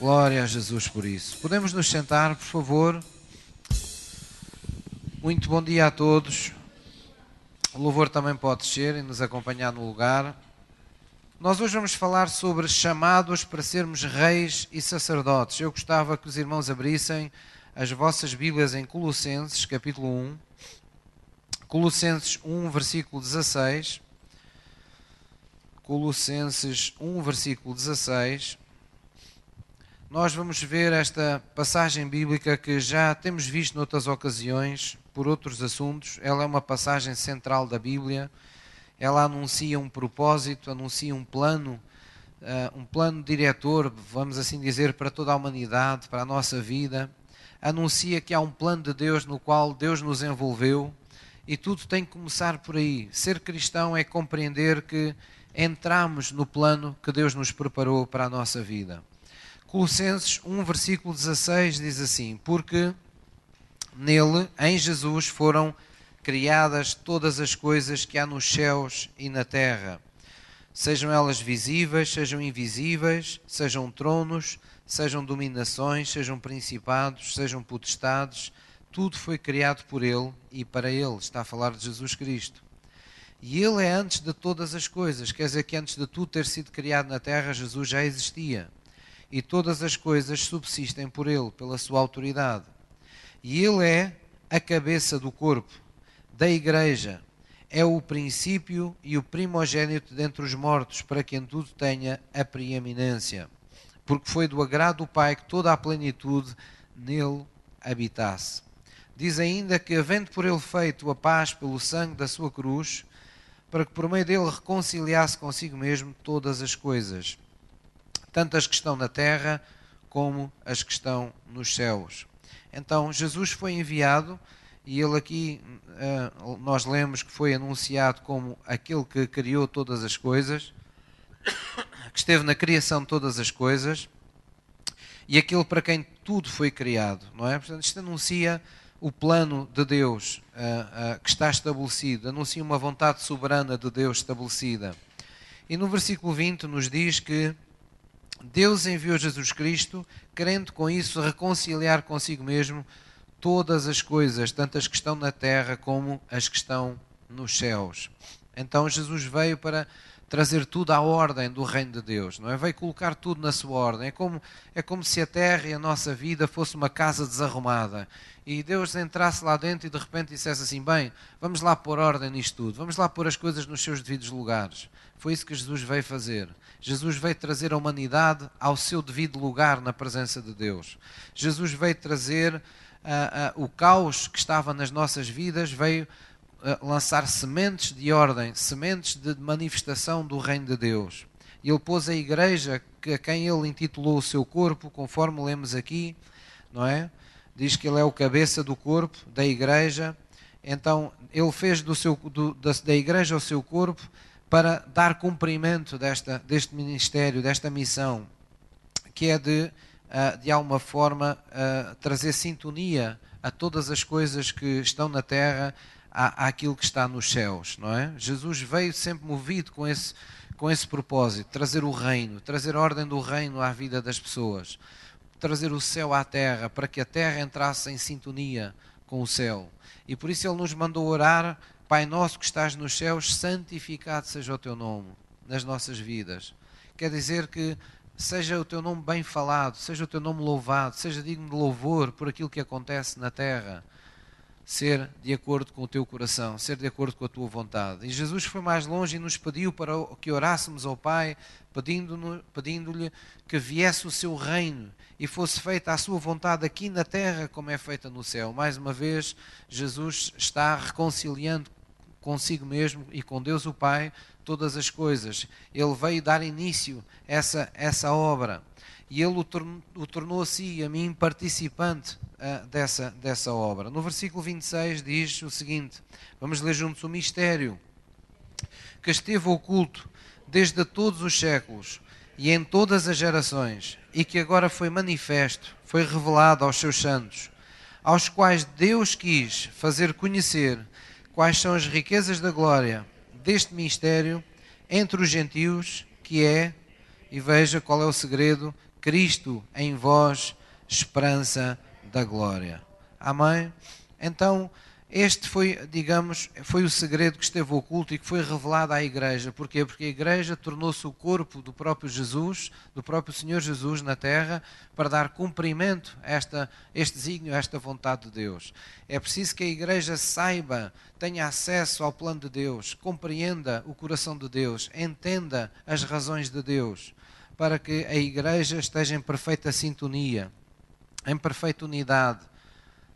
Glória a Jesus por isso. Podemos nos sentar, por favor. Muito bom dia a todos. O louvor também pode descer e nos acompanhar no lugar. Nós hoje vamos falar sobre chamados para sermos reis e sacerdotes. Eu gostava que os irmãos abrissem as vossas Bíblias em Colossenses, capítulo 1. Colossenses 1, versículo 16. Colossenses 1, versículo 16 nós vamos ver esta passagem bíblica que já temos visto noutras ocasiões, por outros assuntos. Ela é uma passagem central da Bíblia. Ela anuncia um propósito, anuncia um plano, uh, um plano diretor, vamos assim dizer, para toda a humanidade, para a nossa vida. Anuncia que há um plano de Deus no qual Deus nos envolveu e tudo tem que começar por aí. Ser cristão é compreender que entramos no plano que Deus nos preparou para a nossa vida. Colossenses 1, versículo 16 diz assim: Porque nele, em Jesus, foram criadas todas as coisas que há nos céus e na terra, sejam elas visíveis, sejam invisíveis, sejam tronos, sejam dominações, sejam principados, sejam potestades, tudo foi criado por ele e para ele. Está a falar de Jesus Cristo. E ele é antes de todas as coisas, quer dizer que antes de tudo ter sido criado na terra, Jesus já existia e todas as coisas subsistem por ele, pela sua autoridade. E ele é a cabeça do corpo, da igreja, é o princípio e o primogênito dentre os mortos, para que em tudo tenha a preeminência. Porque foi do agrado do Pai que toda a plenitude nele habitasse. Diz ainda que, havendo por ele feito a paz pelo sangue da sua cruz, para que por meio dele reconciliasse consigo mesmo todas as coisas tanto as que estão na terra como as que estão nos céus. Então Jesus foi enviado e ele aqui eh, nós lemos que foi anunciado como aquele que criou todas as coisas, que esteve na criação de todas as coisas e aquele para quem tudo foi criado, não é? Portanto, isto anuncia o plano de Deus uh, uh, que está estabelecido, anuncia uma vontade soberana de Deus estabelecida. E no versículo 20 nos diz que Deus enviou Jesus Cristo, querendo com isso reconciliar consigo mesmo todas as coisas, tanto as que estão na terra como as que estão nos céus. Então Jesus veio para trazer tudo à ordem do reino de Deus, não é? Veio colocar tudo na sua ordem. É como, é como se a terra e a nossa vida fosse uma casa desarrumada e Deus entrasse lá dentro e de repente dissesse assim: Bem, vamos lá pôr ordem nisto tudo, vamos lá pôr as coisas nos seus devidos lugares. Foi isso que Jesus veio fazer. Jesus veio trazer a humanidade ao seu devido lugar na presença de Deus. Jesus veio trazer uh, uh, o caos que estava nas nossas vidas, veio lançar sementes de ordem, sementes de manifestação do reino de Deus. Ele pôs a igreja, que a quem ele intitulou o seu corpo, conforme lemos aqui, não é? Diz que ele é o cabeça do corpo, da igreja. Então, ele fez do seu, do, da, da igreja o seu corpo para dar cumprimento desta, deste ministério, desta missão, que é de, uh, de alguma forma, uh, trazer sintonia a todas as coisas que estão na terra, àquilo que está nos céus, não é? Jesus veio sempre movido com esse, com esse propósito, trazer o reino, trazer a ordem do reino à vida das pessoas, trazer o céu à terra, para que a terra entrasse em sintonia com o céu. E por isso ele nos mandou orar Pai nosso que estás nos céus, santificado seja o teu nome nas nossas vidas. Quer dizer que seja o teu nome bem falado, seja o teu nome louvado, seja digno de louvor por aquilo que acontece na terra. Ser de acordo com o teu coração, ser de acordo com a tua vontade. E Jesus foi mais longe e nos pediu para que orássemos ao Pai, pedindo-lhe pedindo que viesse o seu reino e fosse feita a sua vontade aqui na terra como é feita no céu. Mais uma vez, Jesus está reconciliando consigo mesmo e com Deus o Pai todas as coisas. Ele veio dar início a essa, essa obra e ele o, tornou, o tornou a si e a mim participante uh, dessa, dessa obra. No versículo 26 diz o seguinte: vamos ler juntos o mistério que esteve oculto desde todos os séculos e em todas as gerações, e que agora foi manifesto, foi revelado aos seus santos, aos quais Deus quis fazer conhecer quais são as riquezas da glória deste mistério entre os gentios, que é, e veja qual é o segredo, Cristo em vós, esperança da glória. Amém? Então, este foi, digamos, foi o segredo que esteve oculto e que foi revelado à igreja. Porquê? Porque a igreja tornou-se o corpo do próprio Jesus, do próprio Senhor Jesus na terra, para dar cumprimento a esta, este desígnio, a esta vontade de Deus. É preciso que a igreja saiba, tenha acesso ao plano de Deus, compreenda o coração de Deus, entenda as razões de Deus, para que a igreja esteja em perfeita sintonia, em perfeita unidade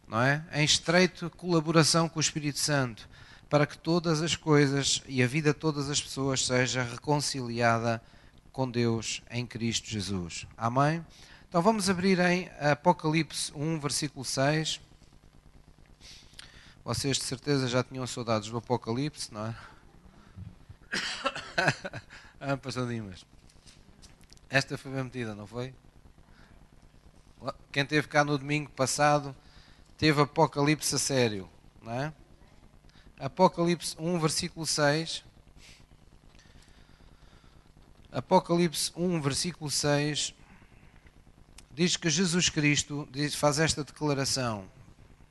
não é? Em estreita colaboração com o Espírito Santo, para que todas as coisas e a vida de todas as pessoas seja reconciliada com Deus em Cristo Jesus. Amém? Então vamos abrir em Apocalipse 1, versículo 6. Vocês de certeza já tinham saudades do Apocalipse, não é? ah, pastor Dimas. Esta foi bem metida, não foi? Quem teve cá no domingo passado teve Apocalipse a sério, não é? Apocalipse 1, versículo 6. Apocalipse 1, versículo 6 diz que Jesus Cristo diz, faz esta declaração.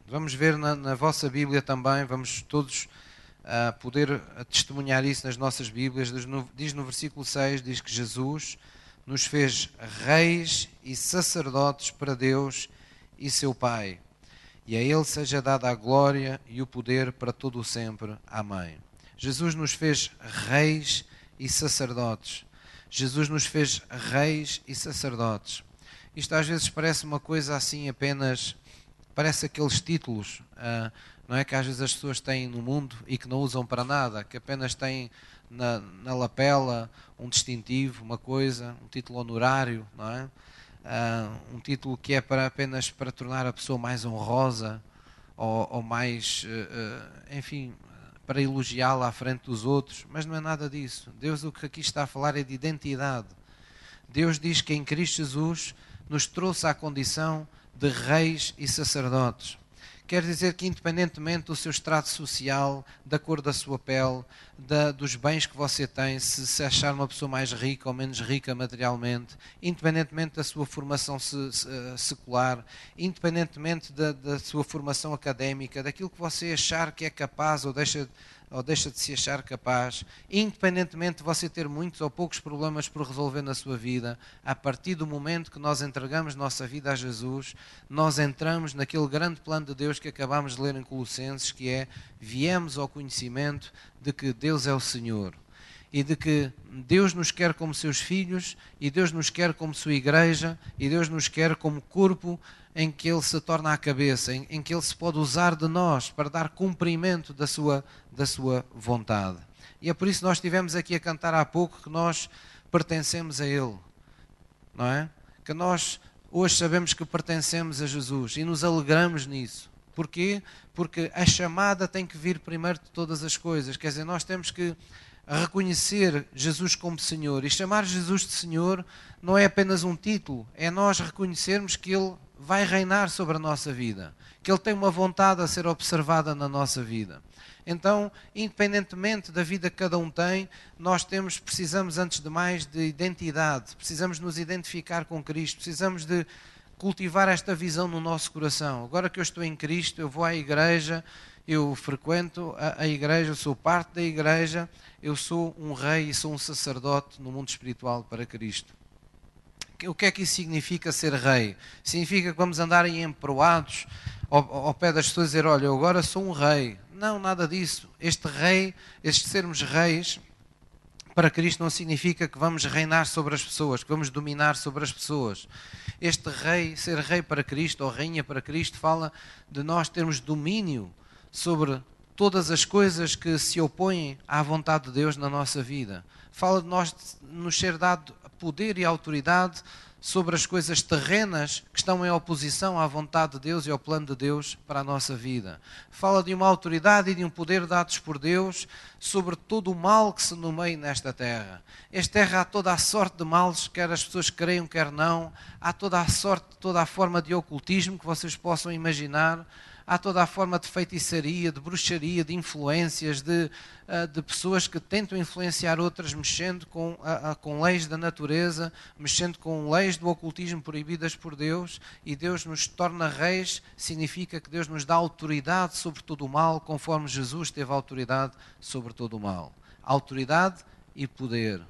Vamos ver na, na vossa Bíblia também, vamos todos uh, poder testemunhar isso nas nossas Bíblias. Diz no, diz no versículo 6: diz que Jesus nos fez reis e sacerdotes para Deus e seu Pai e a Ele seja dada a glória e o poder para todo o sempre. Amém. Jesus nos fez reis e sacerdotes. Jesus nos fez reis e sacerdotes. Isto às vezes parece uma coisa assim apenas, parece aqueles títulos, uh, não é que às vezes as pessoas têm no mundo e que não usam para nada, que apenas têm na, na lapela um distintivo, uma coisa, um título honorário, não é? uh, um título que é para apenas para tornar a pessoa mais honrosa ou, ou mais, uh, enfim, para elogiá-la à frente dos outros, mas não é nada disso. Deus o que aqui está a falar é de identidade. Deus diz que em Cristo Jesus nos trouxe à condição de reis e sacerdotes. Quer dizer que, independentemente do seu extrato social, da cor da sua pele, da, dos bens que você tem, se, se, achar uma pessoa mais rica ou menos rica materialmente, independentemente da sua formação se, se, eh, secular, independentemente da, da, sua formação académica, daquilo que você achar que é capaz ou deixa ou deixa de se achar capaz, independentemente de você ter muitos ou poucos problemas por resolver na sua vida, a partir do momento que nós entregamos nossa vida a Jesus, nós entramos naquele grande plano de Deus que acabamos de ler em Colossenses, que é viemos ao conhecimento de que Deus é o Senhor e de que Deus nos quer como seus filhos e Deus nos quer como sua igreja e Deus nos quer como corpo em que Ele se torna a cabeça, em, em que Ele se pode usar de nós para dar cumprimento da sua, da sua vontade. E é por isso que nós estivemos aqui a cantar há pouco que nós pertencemos a Ele, não é? Que nós hoje sabemos que pertencemos a Jesus e nos alegramos nisso. Porquê? Porque a chamada tem que vir primeiro de todas as coisas. Quer dizer, nós temos que reconhecer Jesus como Senhor. E chamar Jesus de Senhor não é apenas um título, é nós reconhecermos que Ele vai reinar sobre a nossa vida, que Ele tem uma vontade a ser observada na nossa vida. Então, independentemente da vida que cada um tem, nós temos, precisamos antes de mais de identidade, precisamos nos identificar com Cristo, precisamos de cultivar esta visão no nosso coração. Agora que eu estou em Cristo, eu vou à igreja, eu frequento a, a igreja, eu sou parte da igreja, eu sou um rei e sou um sacerdote no mundo espiritual para Cristo o que é que isso significa ser rei? Significa que vamos andar aí emproados ao, ao pé das pessoas e dizer: Olha, eu agora sou um rei. Não, nada disso. Este rei, este sermos reis, para Cristo não significa que vamos reinar sobre as pessoas, que vamos dominar sobre as pessoas. Este rei, ser rei para Cristo ou rainha para Cristo, fala de nós termos domínio sobre todas as coisas que se opõem à vontade de Deus na nossa vida. Fala de nós nos ser dado poder e autoridade sobre as coisas terrenas que estão em oposição à vontade de Deus e ao plano de Deus para a nossa vida. Fala de uma autoridade e de um poder dados por Deus sobre todo o mal que se nomeia nesta terra. Esta terra há toda a sorte de males, quer as pessoas creiam, quer não. Há toda a sorte, toda a forma de ocultismo que vocês possam imaginar há toda a forma de feitiçaria, de bruxaria, de influências, de, uh, de pessoas que tentam influenciar outras, mexendo com, uh, com leis da natureza, mexendo com leis do ocultismo proibidas por Deus, e Deus nos torna reis, significa que Deus nos dá autoridade sobre todo o mal, conforme Jesus teve autoridade sobre todo o mal. Autoridade e poder.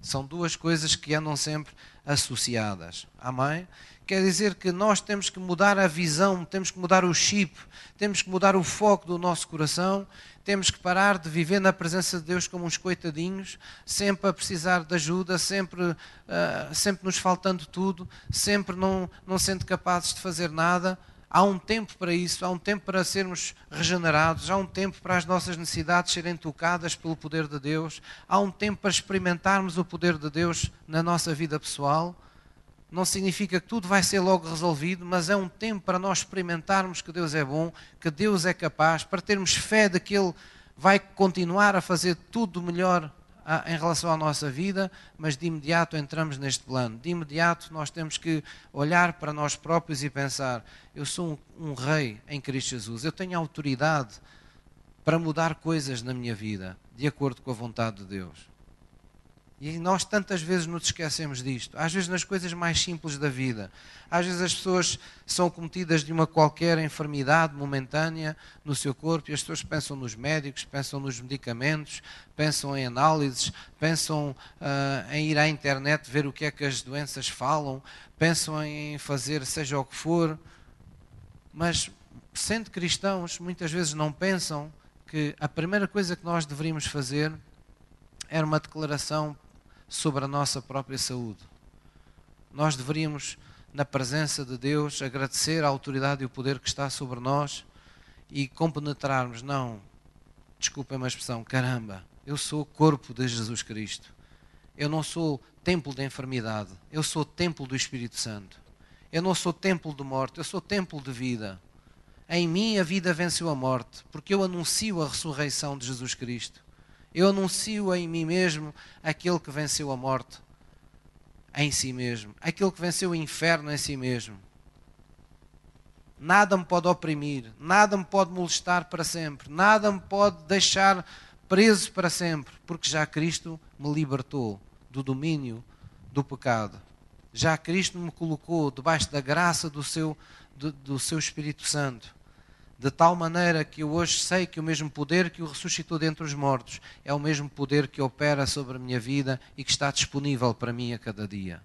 São duas coisas que andam sempre associadas. Amém? Quer dizer que nós temos que mudar a visão, temos que mudar o chip, temos que mudar o foco do nosso coração, temos que parar de viver na presença de Deus como uns coitadinhos, sempre a precisar de ajuda, sempre, uh, sempre nos faltando tudo, sempre não, não sendo capazes de fazer nada. Há um tempo para isso, há um tempo para sermos regenerados, há um tempo para as nossas necessidades serem tocadas pelo poder de Deus, há um tempo para experimentarmos o poder de Deus na nossa vida pessoal. Não significa que tudo vai ser logo resolvido, mas é um tempo para nós experimentarmos que Deus é bom, que Deus é capaz, para termos fé de que Ele vai continuar a fazer tudo melhor em relação à nossa vida, mas de imediato entramos neste plano. De imediato nós temos que olhar para nós próprios e pensar: eu sou um, um rei em Cristo Jesus, eu tenho autoridade para mudar coisas na minha vida, de acordo com a vontade de Deus. E nós tantas vezes nos esquecemos disto. Às vezes nas coisas mais simples da vida. Às vezes as pessoas são cometidas de uma qualquer enfermidade momentânea no seu corpo e as pessoas pensam nos médicos, pensam nos medicamentos, pensam em análises, pensam uh, em ir à internet ver o que é que as doenças falam, pensam em fazer seja o que for. Mas, sendo cristãos, muitas vezes não pensam que a primeira coisa que nós deveríamos fazer era uma declaração sobre a nossa própria saúde. Nós deveríamos, na presença de Deus, agradecer a autoridade e o poder que está sobre nós e compenetrarmos. Não, desculpem a expressão, caramba, eu sou o corpo de Jesus Cristo. Eu não sou templo da enfermidade, eu sou templo do Espírito Santo. Eu não sou templo de morte, eu sou templo de vida. Em mim a vida venceu a morte, porque eu anuncio a ressurreição de Jesus Cristo. Eu anuncio em mim mesmo aquele que venceu a morte em si mesmo, aquele que venceu o inferno em si mesmo. Nada me pode oprimir, nada me pode molestar para sempre, nada me pode deixar preso para sempre, porque já Cristo me libertou do domínio do pecado. Já Cristo me colocou debaixo da graça do seu, do, do seu Espírito Santo de tal maneira que eu hoje sei que o mesmo poder que o ressuscitou dentre os mortos é o mesmo poder que opera sobre a minha vida e que está disponível para mim a cada dia.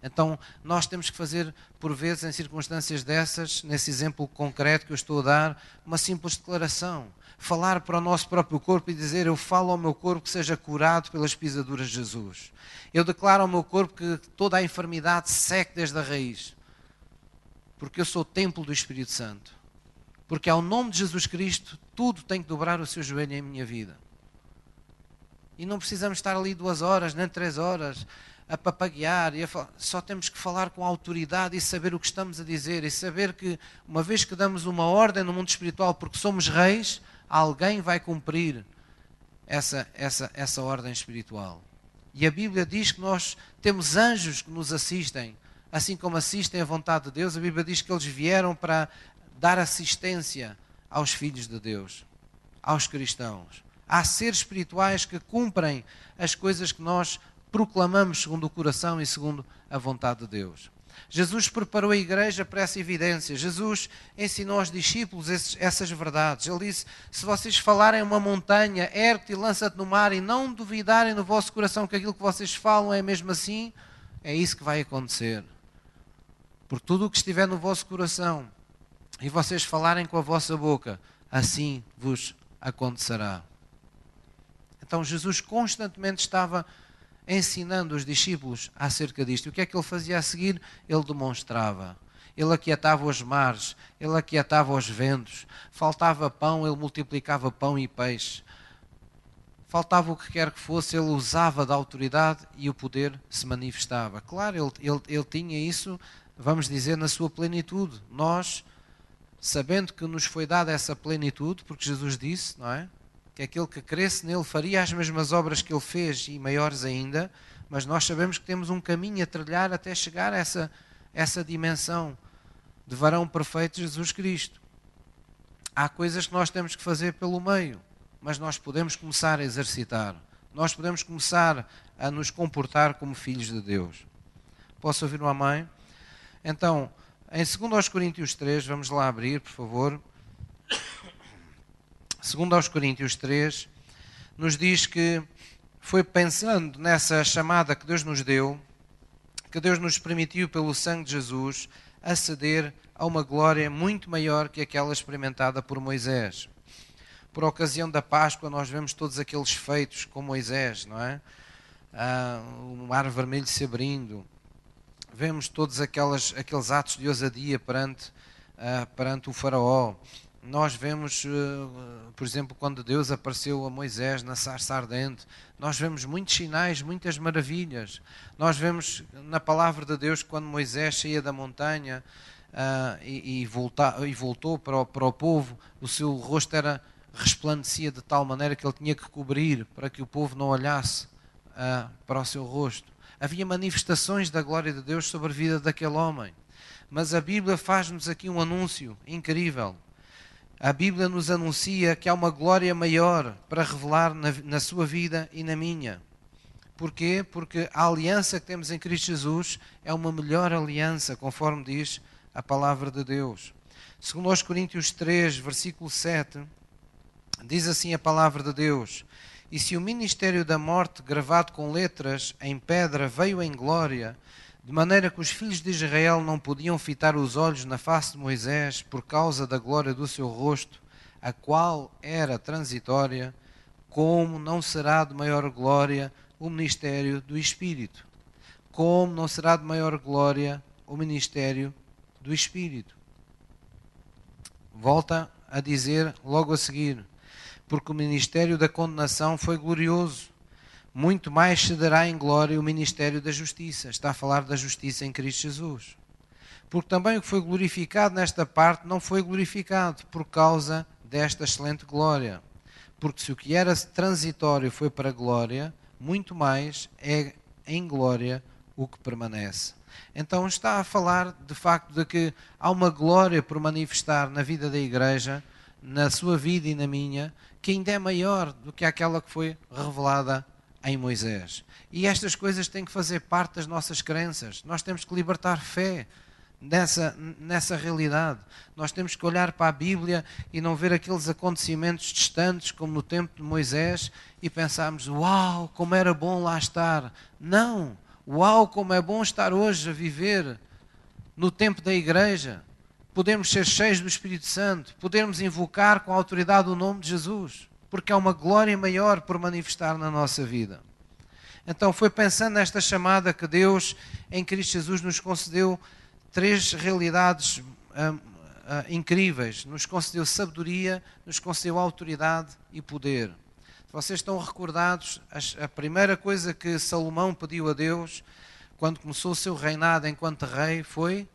Então, nós temos que fazer, por vezes, em circunstâncias dessas, nesse exemplo concreto que eu estou a dar, uma simples declaração. Falar para o nosso próprio corpo e dizer: Eu falo ao meu corpo que seja curado pelas pisaduras de Jesus. Eu declaro ao meu corpo que toda a enfermidade seque desde a raiz. Porque eu sou o templo do Espírito Santo porque ao nome de Jesus Cristo, tudo tem que dobrar o seu joelho em minha vida. E não precisamos estar ali duas horas, nem três horas, a papaguear. E a Só temos que falar com autoridade e saber o que estamos a dizer. E saber que, uma vez que damos uma ordem no mundo espiritual, porque somos reis, alguém vai cumprir essa, essa, essa ordem espiritual. E a Bíblia diz que nós temos anjos que nos assistem, assim como assistem à vontade de Deus. A Bíblia diz que eles vieram para dar assistência aos filhos de Deus, aos cristãos. Há seres espirituais que cumprem as coisas que nós proclamamos segundo o coração e segundo a vontade de Deus. Jesus preparou a igreja para essa evidência. Jesus ensinou aos discípulos esses, essas verdades. Ele disse: Se vocês falarem uma montanha, ergue-te e lança-te no mar, e não duvidarem no vosso coração que aquilo que vocês falam é mesmo assim, é isso que vai acontecer. Por tudo o que estiver no vosso coração, e vocês falarem com a vossa boca, assim vos acontecerá. Então Jesus constantemente estava ensinando os discípulos acerca disto. O que é que ele fazia a seguir? Ele demonstrava. Ele aquietava os mares, ele aquietava os ventos. Faltava pão, ele multiplicava pão e peixe. Faltava o que quer que fosse, ele usava da autoridade e o poder se manifestava. Claro, ele, ele, ele tinha isso, vamos dizer, na sua plenitude. Nós sabendo que nos foi dada essa plenitude, porque Jesus disse, não é? Que aquele que cresce nele faria as mesmas obras que ele fez e maiores ainda, mas nós sabemos que temos um caminho a trilhar até chegar a essa, essa dimensão de varão perfeito Jesus Cristo. há coisas que nós temos que fazer pelo meio, mas nós podemos começar a exercitar. Nós podemos começar a nos comportar como filhos de Deus. Posso ouvir uma mãe? Então, em 2 Coríntios 3, vamos lá abrir, por favor. 2 Coríntios 3, nos diz que foi pensando nessa chamada que Deus nos deu, que Deus nos permitiu, pelo sangue de Jesus, aceder a uma glória muito maior que aquela experimentada por Moisés. Por ocasião da Páscoa, nós vemos todos aqueles feitos com Moisés, não é? Ah, o mar vermelho se abrindo, vemos todos aquelas, aqueles atos de ousadia perante, uh, perante o faraó. Nós vemos, uh, por exemplo, quando Deus apareceu a Moisés na sarça ardente, nós vemos muitos sinais, muitas maravilhas. Nós vemos na palavra de Deus quando Moisés saía da montanha uh, e, e, volta, e voltou para o, para o povo, o seu rosto era resplandecia de tal maneira que ele tinha que cobrir para que o povo não olhasse para o seu rosto havia manifestações da glória de Deus sobre a vida daquele homem. Mas a Bíblia faz-nos aqui um anúncio incrível. A Bíblia nos anuncia que há uma glória maior para revelar na, na sua vida e na minha. Porquê? Porque a aliança que temos em Cristo Jesus é uma melhor aliança, conforme diz a palavra de Deus. Segundo aos Coríntios 3, versículo 7, diz assim a palavra de Deus: e se o ministério da morte, gravado com letras em pedra, veio em glória, de maneira que os filhos de Israel não podiam fitar os olhos na face de Moisés por causa da glória do seu rosto, a qual era transitória, como não será de maior glória o ministério do Espírito? Como não será de maior glória o ministério do Espírito? Volta a dizer logo a seguir: porque o ministério da condenação foi glorioso. Muito mais se dará em glória o ministério da justiça. Está a falar da justiça em Cristo Jesus. Porque também o que foi glorificado nesta parte não foi glorificado por causa desta excelente glória. Porque se o que era transitório foi para glória, muito mais é em glória o que permanece. Então está a falar de facto de que há uma glória por manifestar na vida da igreja, na sua vida e na minha, que ainda é maior do que aquela que foi revelada em Moisés. E estas coisas têm que fazer parte das nossas crenças. Nós temos que libertar fé nessa, nessa realidade. Nós temos que olhar para a Bíblia e não ver aqueles acontecimentos distantes, como no tempo de Moisés, e pensarmos: Uau, como era bom lá estar. Não! Uau, como é bom estar hoje a viver no tempo da igreja podermos ser cheios do Espírito Santo, podermos invocar com autoridade o nome de Jesus, porque há uma glória maior por manifestar na nossa vida. Então foi pensando nesta chamada que Deus em Cristo Jesus nos concedeu três realidades hum, hum, incríveis. Nos concedeu sabedoria, nos concedeu autoridade e poder. Vocês estão recordados, a primeira coisa que Salomão pediu a Deus quando começou o seu reinado enquanto rei foi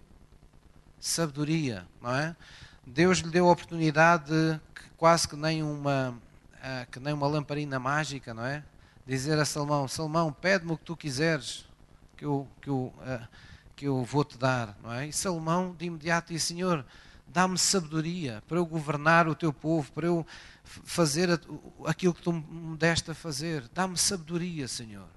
sabedoria, não é? Deus lhe deu a oportunidade de, quase que nem uma uh, que nem uma lamparina mágica, não é? Dizer a Salomão, Salomão, pede-me o que tu quiseres, que eu, que eu, uh, que eu vou te dar, não é? E Salomão de imediato disse, Senhor, dá-me sabedoria para eu governar o teu povo, para eu fazer aquilo que tu me deste a fazer. Dá-me sabedoria, Senhor.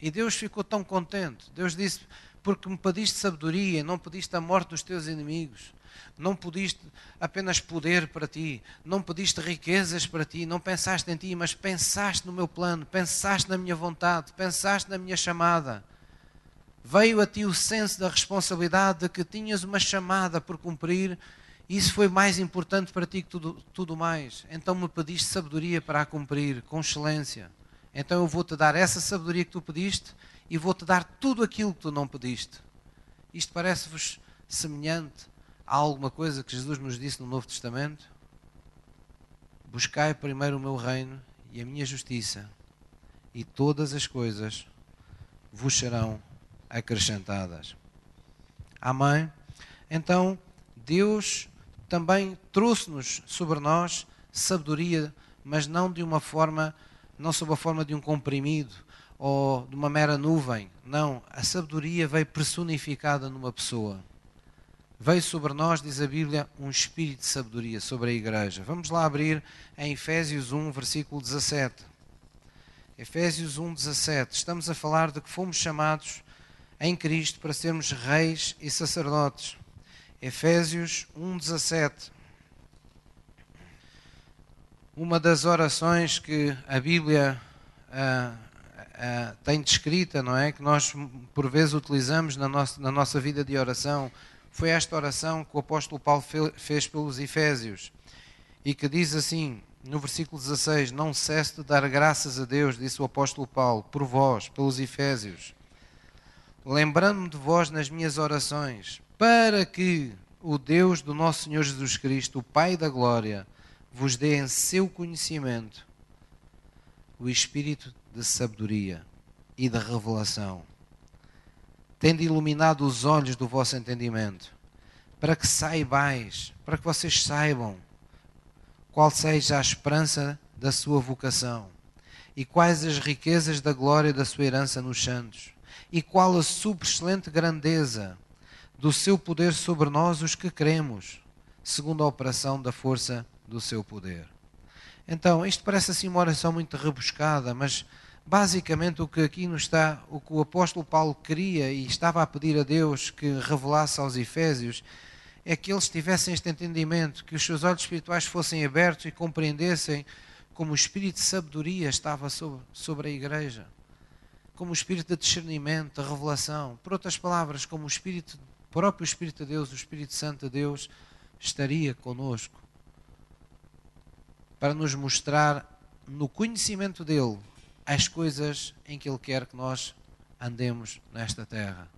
E Deus ficou tão contente. Deus disse: porque me pediste sabedoria, não pediste a morte dos teus inimigos, não pediste apenas poder para ti, não pediste riquezas para ti, não pensaste em ti, mas pensaste no meu plano, pensaste na minha vontade, pensaste na minha chamada. Veio a ti o senso da responsabilidade de que tinhas uma chamada por cumprir, e isso foi mais importante para ti que tudo, tudo mais. Então me pediste sabedoria para a cumprir, com excelência. Então eu vou-te dar essa sabedoria que tu pediste e vou-te dar tudo aquilo que tu não pediste. Isto parece-vos semelhante a alguma coisa que Jesus nos disse no Novo Testamento? Buscai primeiro o meu reino e a minha justiça, e todas as coisas vos serão acrescentadas. Amém? Então, Deus também trouxe-nos sobre nós sabedoria, mas não de uma forma, não sob a forma de um comprimido, ou de uma mera nuvem. Não, a sabedoria veio personificada numa pessoa. veio sobre nós, diz a Bíblia, um espírito de sabedoria sobre a igreja. Vamos lá abrir em Efésios 1, versículo 17. Efésios 1, 17. Estamos a falar de que fomos chamados em Cristo para sermos reis e sacerdotes. Efésios 1, 17. Uma das orações que a Bíblia ah, ah, tem descrita, não é? Que nós por vezes utilizamos na nossa, na nossa vida de oração foi esta oração que o apóstolo Paulo fez pelos Efésios e que diz assim, no versículo 16: Não cesse de dar graças a Deus, disse o apóstolo Paulo, por vós, pelos Efésios, lembrando-me de vós nas minhas orações, para que o Deus do nosso Senhor Jesus Cristo, o Pai da Glória, vos dê em seu conhecimento o espírito de sabedoria e de revelação tendo iluminado os olhos do vosso entendimento, para que saibais, para que vocês saibam qual seja a esperança da sua vocação e quais as riquezas da glória da sua herança nos santos e qual a subexcelente grandeza do seu poder sobre nós os que cremos, segundo a operação da força do seu poder. Então, isto parece assim uma oração muito rebuscada, mas Basicamente, o que aqui nos está, o que o apóstolo Paulo queria e estava a pedir a Deus que revelasse aos Efésios, é que eles tivessem este entendimento, que os seus olhos espirituais fossem abertos e compreendessem como o espírito de sabedoria estava sobre, sobre a igreja, como o espírito de discernimento, de revelação. Por outras palavras, como o espírito, o próprio Espírito de Deus, o Espírito Santo de Deus, estaria conosco para nos mostrar no conhecimento dele as coisas em que Ele quer que nós andemos nesta terra.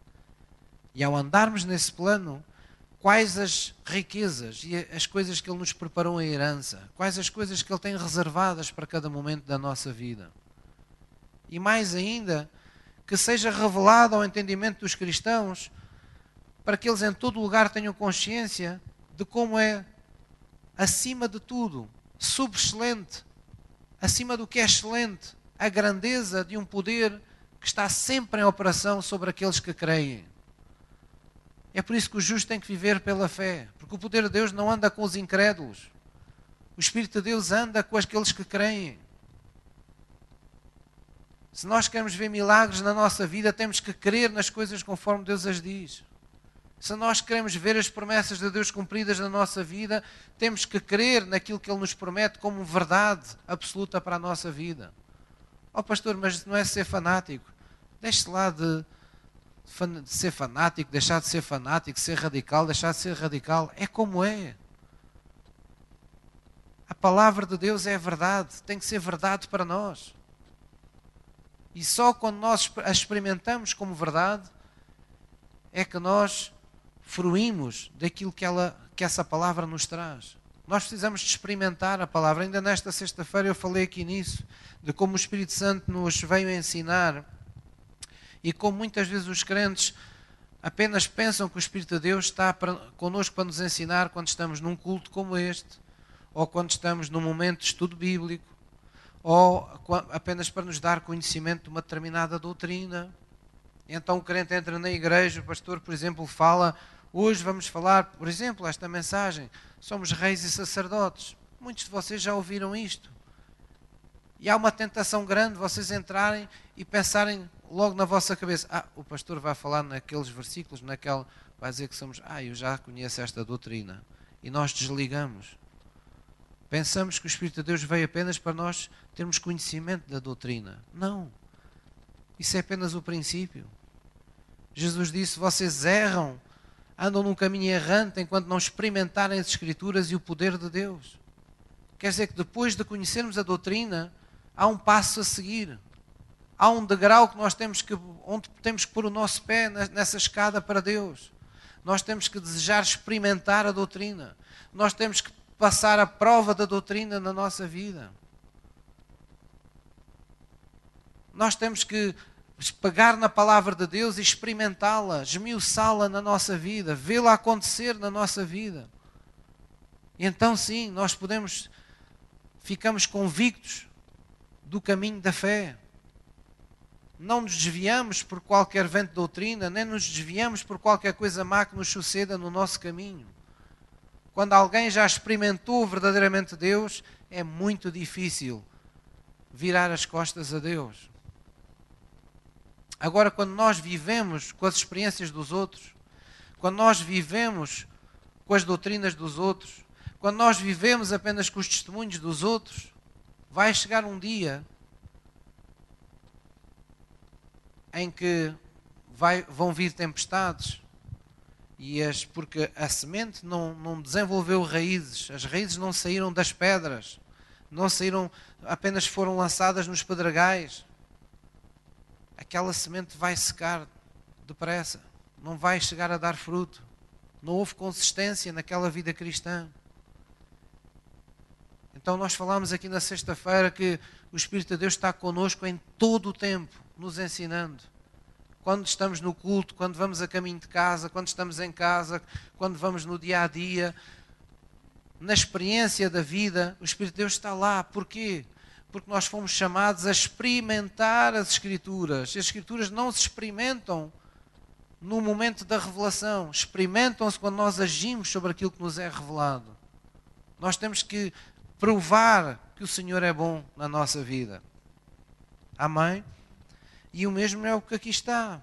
E ao andarmos nesse plano, quais as riquezas e as coisas que Ele nos preparou em herança, quais as coisas que Ele tem reservadas para cada momento da nossa vida. E mais ainda, que seja revelado ao entendimento dos cristãos, para que eles em todo lugar tenham consciência de como é, acima de tudo, subexcelente, acima do que é excelente, a grandeza de um poder que está sempre em operação sobre aqueles que creem. É por isso que o justo tem que viver pela fé, porque o poder de Deus não anda com os incrédulos. O Espírito de Deus anda com aqueles que creem. Se nós queremos ver milagres na nossa vida, temos que crer nas coisas conforme Deus as diz. Se nós queremos ver as promessas de Deus cumpridas na nossa vida, temos que crer naquilo que Ele nos promete como verdade absoluta para a nossa vida. Ó oh, pastor, mas não é ser fanático. Deixe-se lá de, de ser fanático, deixar de ser fanático, ser radical, deixar de ser radical. É como é. A palavra de Deus é verdade, tem que ser verdade para nós. E só quando nós a experimentamos como verdade é que nós fruímos daquilo que, ela, que essa palavra nos traz. Nós precisamos de experimentar a palavra. Ainda nesta sexta-feira eu falei aqui nisso, de como o Espírito Santo nos veio ensinar e como muitas vezes os crentes apenas pensam que o Espírito de Deus está para, connosco para nos ensinar quando estamos num culto como este, ou quando estamos num momento de estudo bíblico, ou apenas para nos dar conhecimento de uma determinada doutrina. Então o crente entra na igreja, o pastor, por exemplo, fala Hoje vamos falar, por exemplo, esta mensagem: somos reis e sacerdotes. Muitos de vocês já ouviram isto. E há uma tentação grande vocês entrarem e pensarem logo na vossa cabeça: ah, o pastor vai falar naqueles versículos, naquela. vai dizer que somos. Ah, eu já conheço esta doutrina. E nós desligamos. Pensamos que o Espírito de Deus veio apenas para nós termos conhecimento da doutrina. Não. Isso é apenas o princípio. Jesus disse: vocês erram andam num caminho errante enquanto não experimentarem as Escrituras e o poder de Deus. Quer dizer que depois de conhecermos a doutrina, há um passo a seguir. Há um degrau que nós temos que, onde temos que pôr o nosso pé nessa escada para Deus. Nós temos que desejar experimentar a doutrina. Nós temos que passar a prova da doutrina na nossa vida. Nós temos que pegar na palavra de Deus e experimentá-la, esmiuçá-la na nossa vida, vê-la acontecer na nossa vida. E então sim, nós podemos, ficamos convictos do caminho da fé. não nos desviamos por qualquer vento de doutrina, nem nos desviamos por qualquer coisa má que nos suceda no nosso caminho. Quando alguém já experimentou verdadeiramente Deus, é muito difícil virar as costas a Deus. Agora, quando nós vivemos com as experiências dos outros, quando nós vivemos com as doutrinas dos outros, quando nós vivemos apenas com os testemunhos dos outros, vai chegar um dia em que vai, vão vir tempestades e as, porque a semente não, não desenvolveu raízes, as raízes não saíram das pedras, não saíram, apenas foram lançadas nos pedregais. Aquela semente vai secar depressa, não vai chegar a dar fruto. Não houve consistência naquela vida cristã. Então nós falamos aqui na sexta-feira que o Espírito de Deus está conosco em todo o tempo, nos ensinando quando estamos no culto, quando vamos a caminho de casa, quando estamos em casa, quando vamos no dia a dia, na experiência da vida, o Espírito de Deus está lá. Porquê? Porque nós fomos chamados a experimentar as Escrituras. As Escrituras não se experimentam no momento da revelação, experimentam-se quando nós agimos sobre aquilo que nos é revelado. Nós temos que provar que o Senhor é bom na nossa vida. Amém? E o mesmo é o que aqui está.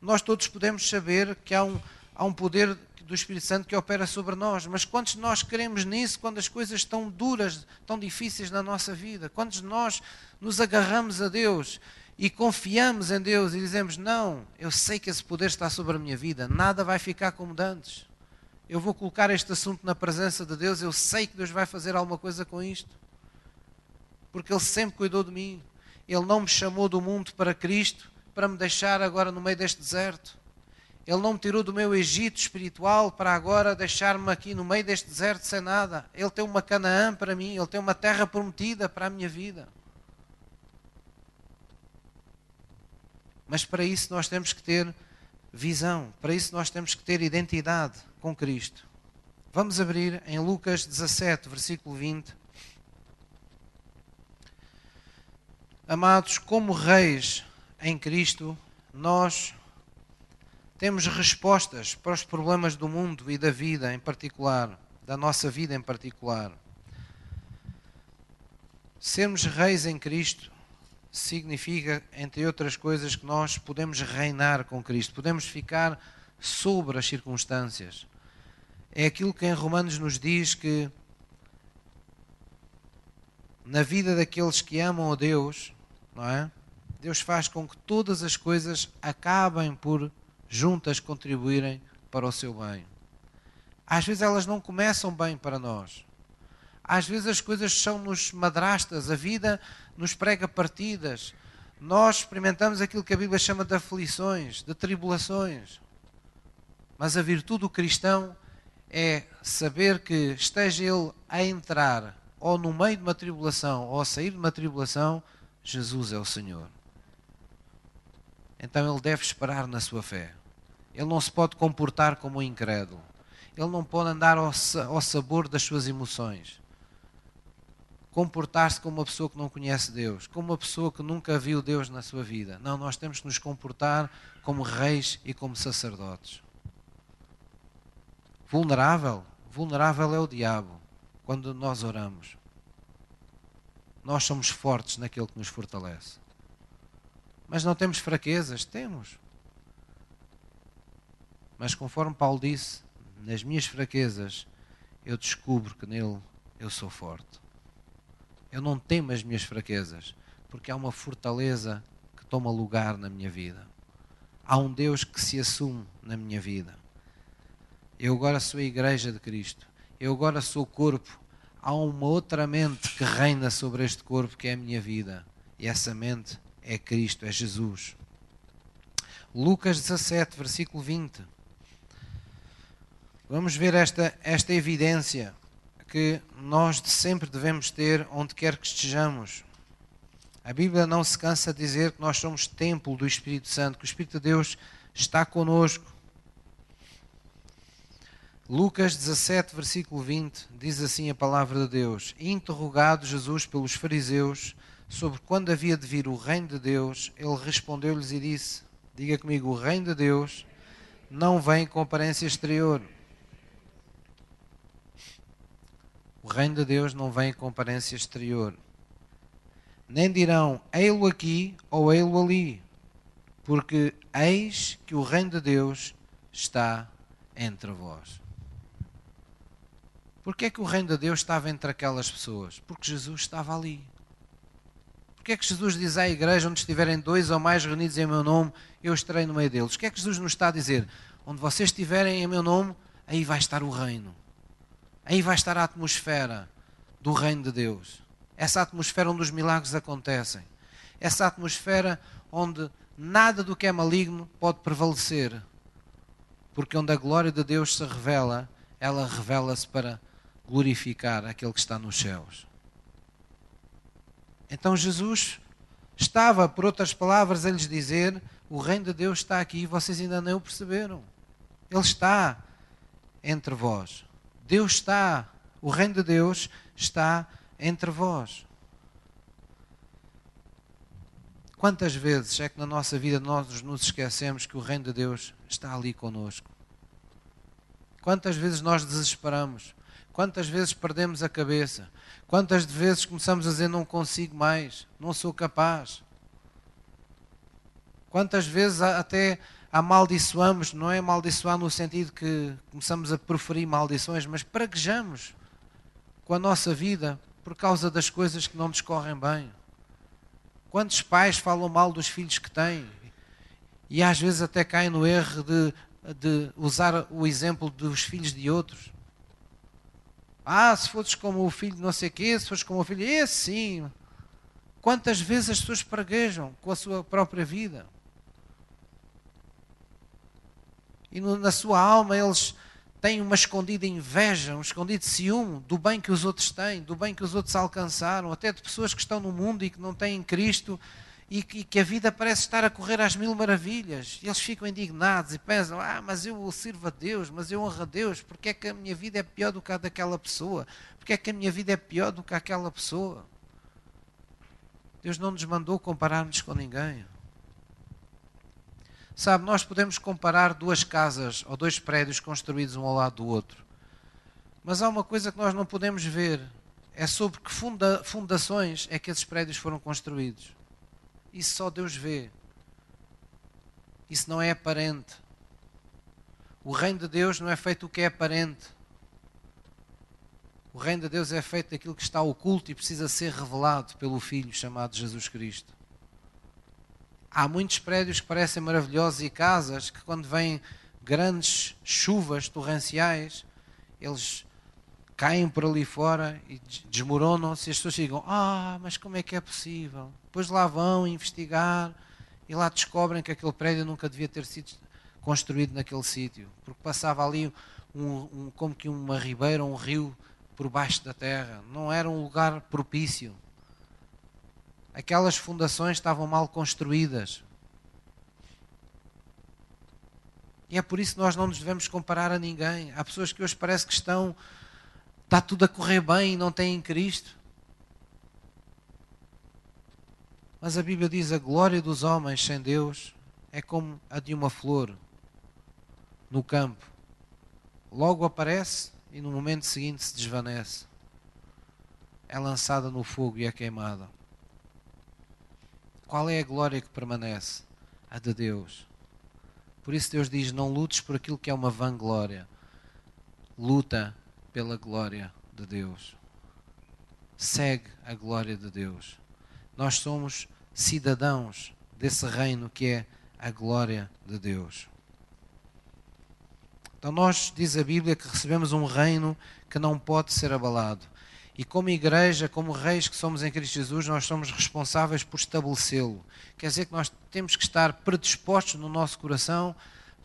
Nós todos podemos saber que há um, há um poder do Espírito Santo que opera sobre nós, mas quantos de nós queremos nisso quando as coisas estão duras, tão difíceis na nossa vida? Quantos de nós nos agarramos a Deus e confiamos em Deus e dizemos: Não, eu sei que esse poder está sobre a minha vida, nada vai ficar como antes. Eu vou colocar este assunto na presença de Deus, eu sei que Deus vai fazer alguma coisa com isto, porque Ele sempre cuidou de mim. Ele não me chamou do mundo para Cristo para me deixar agora no meio deste deserto. Ele não me tirou do meu Egito espiritual para agora deixar-me aqui no meio deste deserto sem nada. Ele tem uma Canaã para mim, ele tem uma terra prometida para a minha vida. Mas para isso nós temos que ter visão, para isso nós temos que ter identidade com Cristo. Vamos abrir em Lucas 17, versículo 20. Amados, como reis em Cristo, nós temos respostas para os problemas do mundo e da vida em particular, da nossa vida em particular. Sermos reis em Cristo significa, entre outras coisas, que nós podemos reinar com Cristo, podemos ficar sobre as circunstâncias. É aquilo que em Romanos nos diz que na vida daqueles que amam a Deus, não é? Deus faz com que todas as coisas acabem por juntas contribuírem para o seu bem. Às vezes elas não começam bem para nós. Às vezes as coisas são-nos madrastas, a vida nos prega partidas. Nós experimentamos aquilo que a Bíblia chama de aflições, de tribulações. Mas a virtude do cristão é saber que esteja ele a entrar ou no meio de uma tribulação ou a sair de uma tribulação, Jesus é o Senhor. Então ele deve esperar na sua fé. Ele não se pode comportar como um incrédulo. Ele não pode andar ao, ao sabor das suas emoções. Comportar-se como uma pessoa que não conhece Deus, como uma pessoa que nunca viu Deus na sua vida. Não, nós temos que nos comportar como reis e como sacerdotes. Vulnerável? Vulnerável é o diabo quando nós oramos nós somos fortes naquilo que nos fortalece. Mas não temos fraquezas? Temos. Mas conforme Paulo disse, nas minhas fraquezas eu descubro que nele eu sou forte. Eu não temo as minhas fraquezas, porque há uma fortaleza que toma lugar na minha vida. Há um Deus que se assume na minha vida. Eu agora sou a igreja de Cristo. Eu agora sou o corpo há uma outra mente que reina sobre este corpo que é a minha vida. E essa mente é Cristo, é Jesus. Lucas 17, versículo 20. Vamos ver esta, esta evidência que nós sempre devemos ter onde quer que estejamos. A Bíblia não se cansa de dizer que nós somos templo do Espírito Santo, que o Espírito de Deus está conosco. Lucas 17, versículo 20, diz assim a palavra de Deus: Interrogado Jesus pelos fariseus sobre quando havia de vir o reino de Deus, ele respondeu-lhes e disse: Diga comigo, o reino de Deus não vem com aparência exterior. O reino de Deus não vem com aparência exterior. Nem dirão, ei-lo aqui ou ei-lo ali, porque eis que o reino de Deus está entre vós. Porquê é que o reino de Deus estava entre aquelas pessoas? Porque Jesus estava ali. Porquê é que Jesus diz à igreja, onde estiverem dois ou mais reunidos em meu nome, eu estarei no meio deles? O que é que Jesus nos está a dizer? Onde vocês estiverem em meu nome, aí vai estar o reino. Aí vai estar a atmosfera do reino de Deus. Essa atmosfera onde os milagres acontecem. Essa atmosfera onde nada do que é maligno pode prevalecer. Porque onde a glória de Deus se revela, ela revela-se para glorificar aquele que está nos céus. Então Jesus estava, por outras palavras, a lhes dizer: o reino de Deus está aqui e vocês ainda nem o perceberam. Ele está entre vós. Deus está, o reino de Deus está entre vós. Quantas vezes é que na nossa vida nós nos esquecemos que o reino de Deus está ali conosco? Quantas vezes nós desesperamos? Quantas vezes perdemos a cabeça? Quantas vezes começamos a dizer não consigo mais, não sou capaz? Quantas vezes até amaldiçoamos, não é amaldiçoar no sentido que começamos a proferir maldições, mas praguejamos com a nossa vida por causa das coisas que não nos correm bem. Quantos pais falam mal dos filhos que têm e às vezes até caem no erro de, de usar o exemplo dos filhos de outros? Ah, se fosses como o filho de não sei quê, se fosses como o filho. Esse sim. Quantas vezes as pessoas praguejam com a sua própria vida? E no, na sua alma eles têm uma escondida inveja, um escondido ciúme do bem que os outros têm, do bem que os outros alcançaram, até de pessoas que estão no mundo e que não têm Cristo e que, que, a vida parece estar a correr às mil maravilhas. Eles ficam indignados e pensam: ah, mas eu sirvo a Deus, mas eu honro a Deus, porque é que a minha vida é pior do que a daquela pessoa? Porque é que a minha vida é pior do que aquela pessoa? Deus não nos mandou comparar-nos com ninguém. Sabe, nós podemos comparar duas casas ou dois prédios construídos um ao lado do outro. Mas há uma coisa que nós não podemos ver: é sobre que funda fundações é que esses prédios foram construídos. Isso só Deus vê. Isso não é aparente. O reino de Deus não é feito o que é aparente. O reino de Deus é feito daquilo que está oculto e precisa ser revelado pelo Filho chamado Jesus Cristo. Há muitos prédios que parecem maravilhosos e casas que, quando vêm grandes chuvas torrenciais, eles caem por ali fora e desmoronam-se as pessoas ficam: Ah, mas como é que é possível? Depois lá vão investigar e lá descobrem que aquele prédio nunca devia ter sido construído naquele sítio, porque passava ali um, um, como que uma ribeira, um rio por baixo da terra. Não era um lugar propício. Aquelas fundações estavam mal construídas. E é por isso que nós não nos devemos comparar a ninguém. Há pessoas que hoje parece que estão, está tudo a correr bem e não têm Cristo. Mas a Bíblia diz: a glória dos homens sem Deus é como a de uma flor no campo. Logo aparece e no momento seguinte se desvanece. É lançada no fogo e é queimada. Qual é a glória que permanece? A de Deus. Por isso Deus diz: não lutes por aquilo que é uma vanglória. Luta pela glória de Deus. Segue a glória de Deus. Nós somos cidadãos desse reino que é a glória de Deus. Então, nós, diz a Bíblia, que recebemos um reino que não pode ser abalado. E como igreja, como reis que somos em Cristo Jesus, nós somos responsáveis por estabelecê-lo. Quer dizer que nós temos que estar predispostos no nosso coração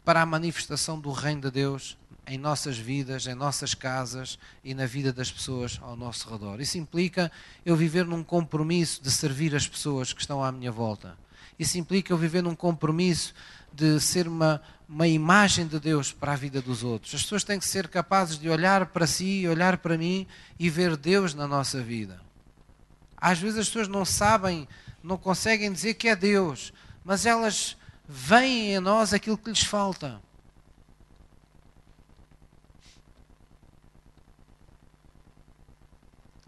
para a manifestação do reino de Deus em nossas vidas, em nossas casas e na vida das pessoas ao nosso redor. Isso implica eu viver num compromisso de servir as pessoas que estão à minha volta. Isso implica eu viver num compromisso de ser uma, uma imagem de Deus para a vida dos outros. As pessoas têm que ser capazes de olhar para si, olhar para mim e ver Deus na nossa vida. Às vezes as pessoas não sabem, não conseguem dizer que é Deus, mas elas veem em nós aquilo que lhes falta.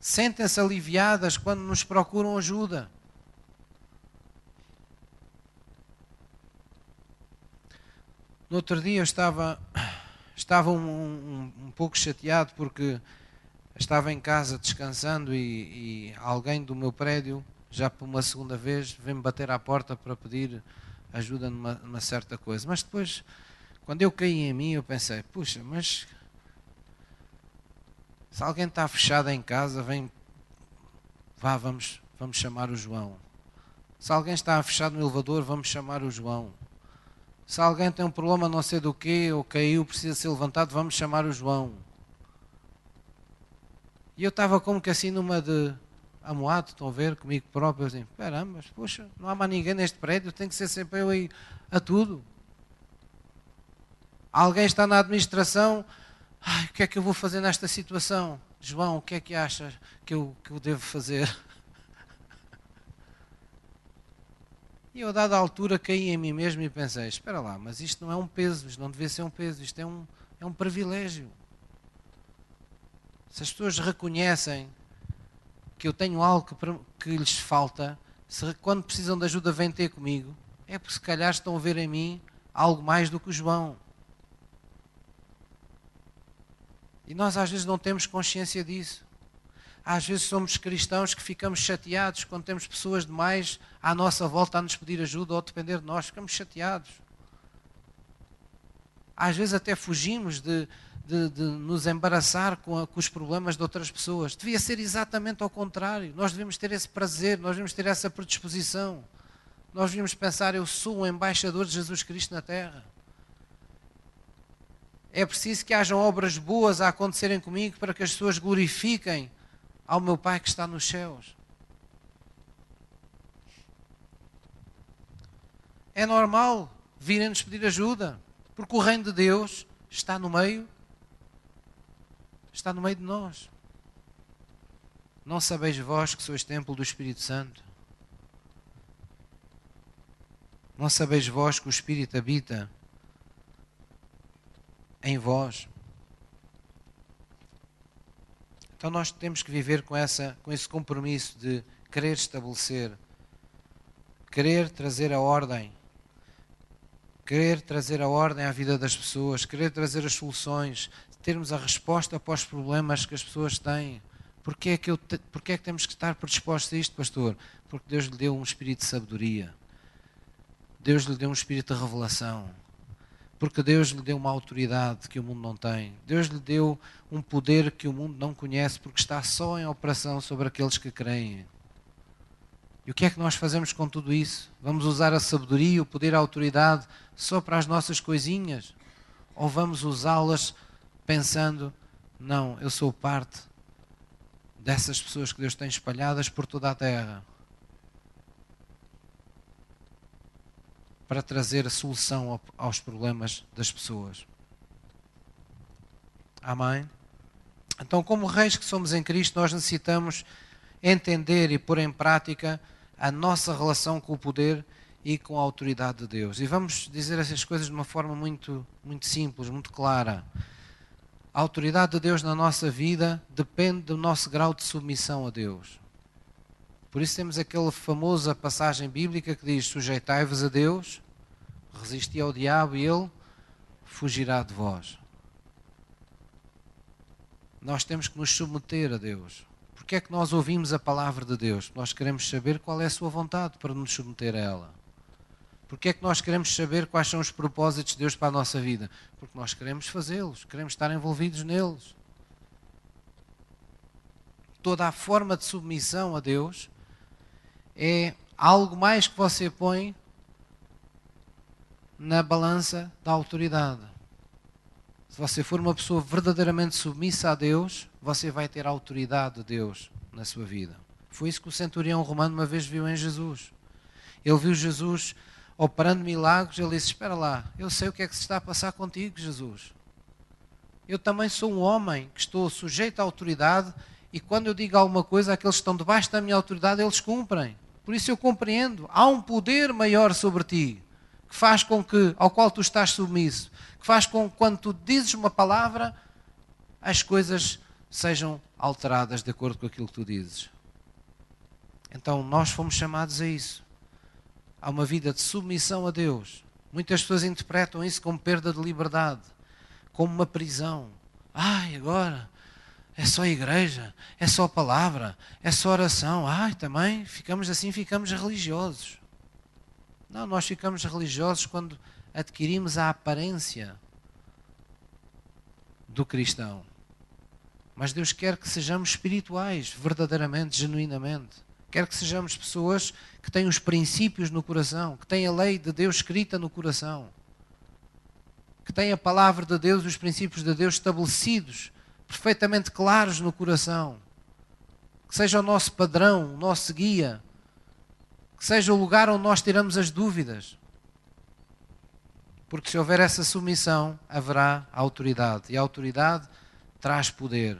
Sentem-se aliviadas quando nos procuram ajuda. No outro dia eu estava, estava um, um, um pouco chateado porque estava em casa descansando e, e, alguém do meu prédio, já por uma segunda vez, vem-me bater à porta para pedir ajuda numa, numa, certa coisa. Mas depois, quando eu caí em mim, eu pensei, puxa, mas se alguém está fechado em casa, vem, vá, vamos, vamos chamar o João. Se alguém está fechado no elevador, vamos chamar o João. Se alguém tem um problema não sei do que, ou caiu, precisa ser levantado, vamos chamar o João. E eu estava como que assim numa de amoado, estão a ver, comigo próprio, assim, caramba, poxa, não há mais ninguém neste prédio, tem que ser sempre eu aí a tudo. Alguém está na administração, ai, o que é que eu vou fazer nesta situação? João, o que é que achas que eu, que eu devo fazer? E eu, a dada altura, caí em mim mesmo e pensei: espera lá, mas isto não é um peso, isto não devia ser um peso, isto é um, é um privilégio. Se as pessoas reconhecem que eu tenho algo que, que lhes falta, se quando precisam de ajuda vêm ter comigo, é porque se calhar estão a ver em mim algo mais do que o João. E nós às vezes não temos consciência disso. Às vezes somos cristãos que ficamos chateados quando temos pessoas demais à nossa volta a nos pedir ajuda ou a depender de nós. Ficamos chateados. Às vezes até fugimos de, de, de nos embaraçar com, a, com, os problemas de outras pessoas. Devia ser exatamente ao contrário. Nós devemos ter esse prazer, nós devemos ter essa predisposição. Nós devemos pensar: eu sou um embaixador de Jesus Cristo na terra. É preciso que hajam obras boas a acontecerem comigo para que as pessoas glorifiquem ao meu Pai que está nos céus. É normal virem-nos pedir ajuda, porque o reino de Deus está no meio, está no meio de nós. Não sabeis vós que sois templo do Espírito Santo? Não sabeis vós que o Espírito habita em vós? Então nós temos que viver com, essa, com esse compromisso de querer estabelecer, querer trazer a ordem, querer trazer a ordem à vida das pessoas, querer trazer as soluções, termos a resposta para os problemas que as pessoas têm. Porquê é que, eu, porquê é que temos que estar predispostos a isto, pastor? Porque Deus lhe deu um espírito de sabedoria. Deus lhe deu um espírito de revelação porque Deus lhe deu uma autoridade que o mundo não tem. Deus lhe deu um poder que o mundo não conhece, porque está só em operação sobre aqueles que creem. E o que é que nós fazemos com tudo isso? Vamos usar a sabedoria, o poder, a autoridade só para as nossas coisinhas? Ou vamos usá-las pensando, não, eu sou parte dessas pessoas que Deus tem espalhadas por toda a terra? Para trazer a solução aos problemas das pessoas. Amém? Então, como reis que somos em Cristo, nós necessitamos entender e pôr em prática a nossa relação com o poder e com a autoridade de Deus. E vamos dizer essas coisas de uma forma muito, muito simples, muito clara. A autoridade de Deus na nossa vida depende do nosso grau de submissão a Deus. Por isso temos aquela famosa passagem bíblica que diz: Sujeitai-vos a Deus, resisti ao diabo e ele fugirá de vós. Nós temos que nos submeter a Deus. Porque é que nós ouvimos a palavra de Deus? Nós queremos saber qual é a sua vontade para nos submeter a ela. Porque é que nós queremos saber quais são os propósitos de Deus para a nossa vida? Porque nós queremos fazê-los, queremos estar envolvidos neles. Toda a forma de submissão a Deus é algo mais que você põe na balança da autoridade. Se você for uma pessoa verdadeiramente submissa a Deus, você vai ter a autoridade de Deus na sua vida. Foi isso que o centurião romano uma vez viu em Jesus. Ele viu Jesus operando milagres, ele disse: Espera lá, eu sei o que é que se está a passar contigo, Jesus. Eu também sou um homem que estou sujeito à autoridade e quando eu digo alguma coisa, aqueles que estão debaixo da minha autoridade, eles cumprem. Por isso eu compreendo. Há um poder maior sobre ti, que faz com que, ao qual tu estás submisso, que faz com que quando tu dizes uma palavra, as coisas sejam alteradas de acordo com aquilo que tu dizes. Então nós fomos chamados a isso. Há uma vida de submissão a Deus. Muitas pessoas interpretam isso como perda de liberdade, como uma prisão. Ai, agora é só igreja, é só palavra, é só oração. Ai, também ficamos assim, ficamos religiosos. Não, nós ficamos religiosos quando adquirimos a aparência do cristão. Mas Deus quer que sejamos espirituais, verdadeiramente, genuinamente. Quer que sejamos pessoas que têm os princípios no coração, que têm a lei de Deus escrita no coração, que têm a palavra de Deus, os princípios de Deus estabelecidos perfeitamente claros no coração. Que seja o nosso padrão, o nosso guia. Que seja o lugar onde nós tiramos as dúvidas. Porque se houver essa submissão, haverá autoridade. E a autoridade traz poder.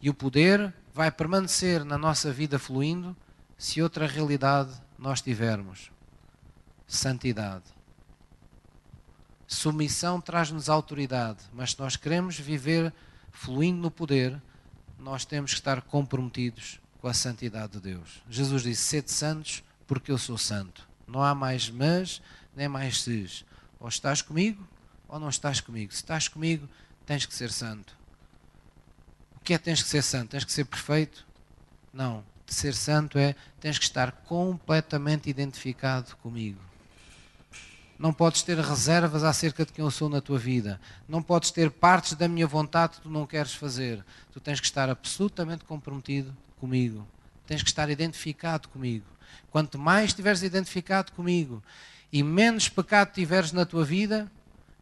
E o poder vai permanecer na nossa vida fluindo se outra realidade nós tivermos. Santidade. Submissão traz-nos autoridade, mas se nós queremos viver fluindo no poder, nós temos que estar comprometidos com a santidade de Deus. Jesus disse: Sede santos, porque eu sou santo. Não há mais mas, nem mais ses. Ou estás comigo, ou não estás comigo. Se estás comigo, tens que ser santo. O que é tens que ser santo? Tens que ser perfeito? Não. Ser santo é tens que estar completamente identificado comigo. Não podes ter reservas acerca de quem eu sou na tua vida. Não podes ter partes da minha vontade que tu não queres fazer. Tu tens que estar absolutamente comprometido comigo. Tens que estar identificado comigo. Quanto mais estiveres identificado comigo e menos pecado tiveres na tua vida,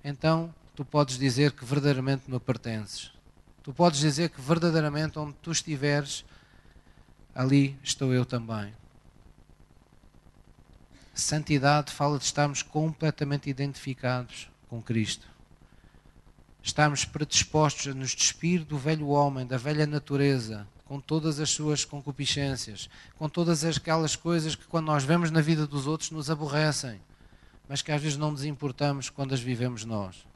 então tu podes dizer que verdadeiramente me pertences. Tu podes dizer que verdadeiramente onde tu estiveres, ali estou eu também. Santidade fala de estarmos completamente identificados com Cristo. Estarmos predispostos a nos despir do velho homem, da velha natureza, com todas as suas concupiscências, com todas aquelas coisas que, quando nós vemos na vida dos outros, nos aborrecem, mas que às vezes não nos importamos quando as vivemos nós.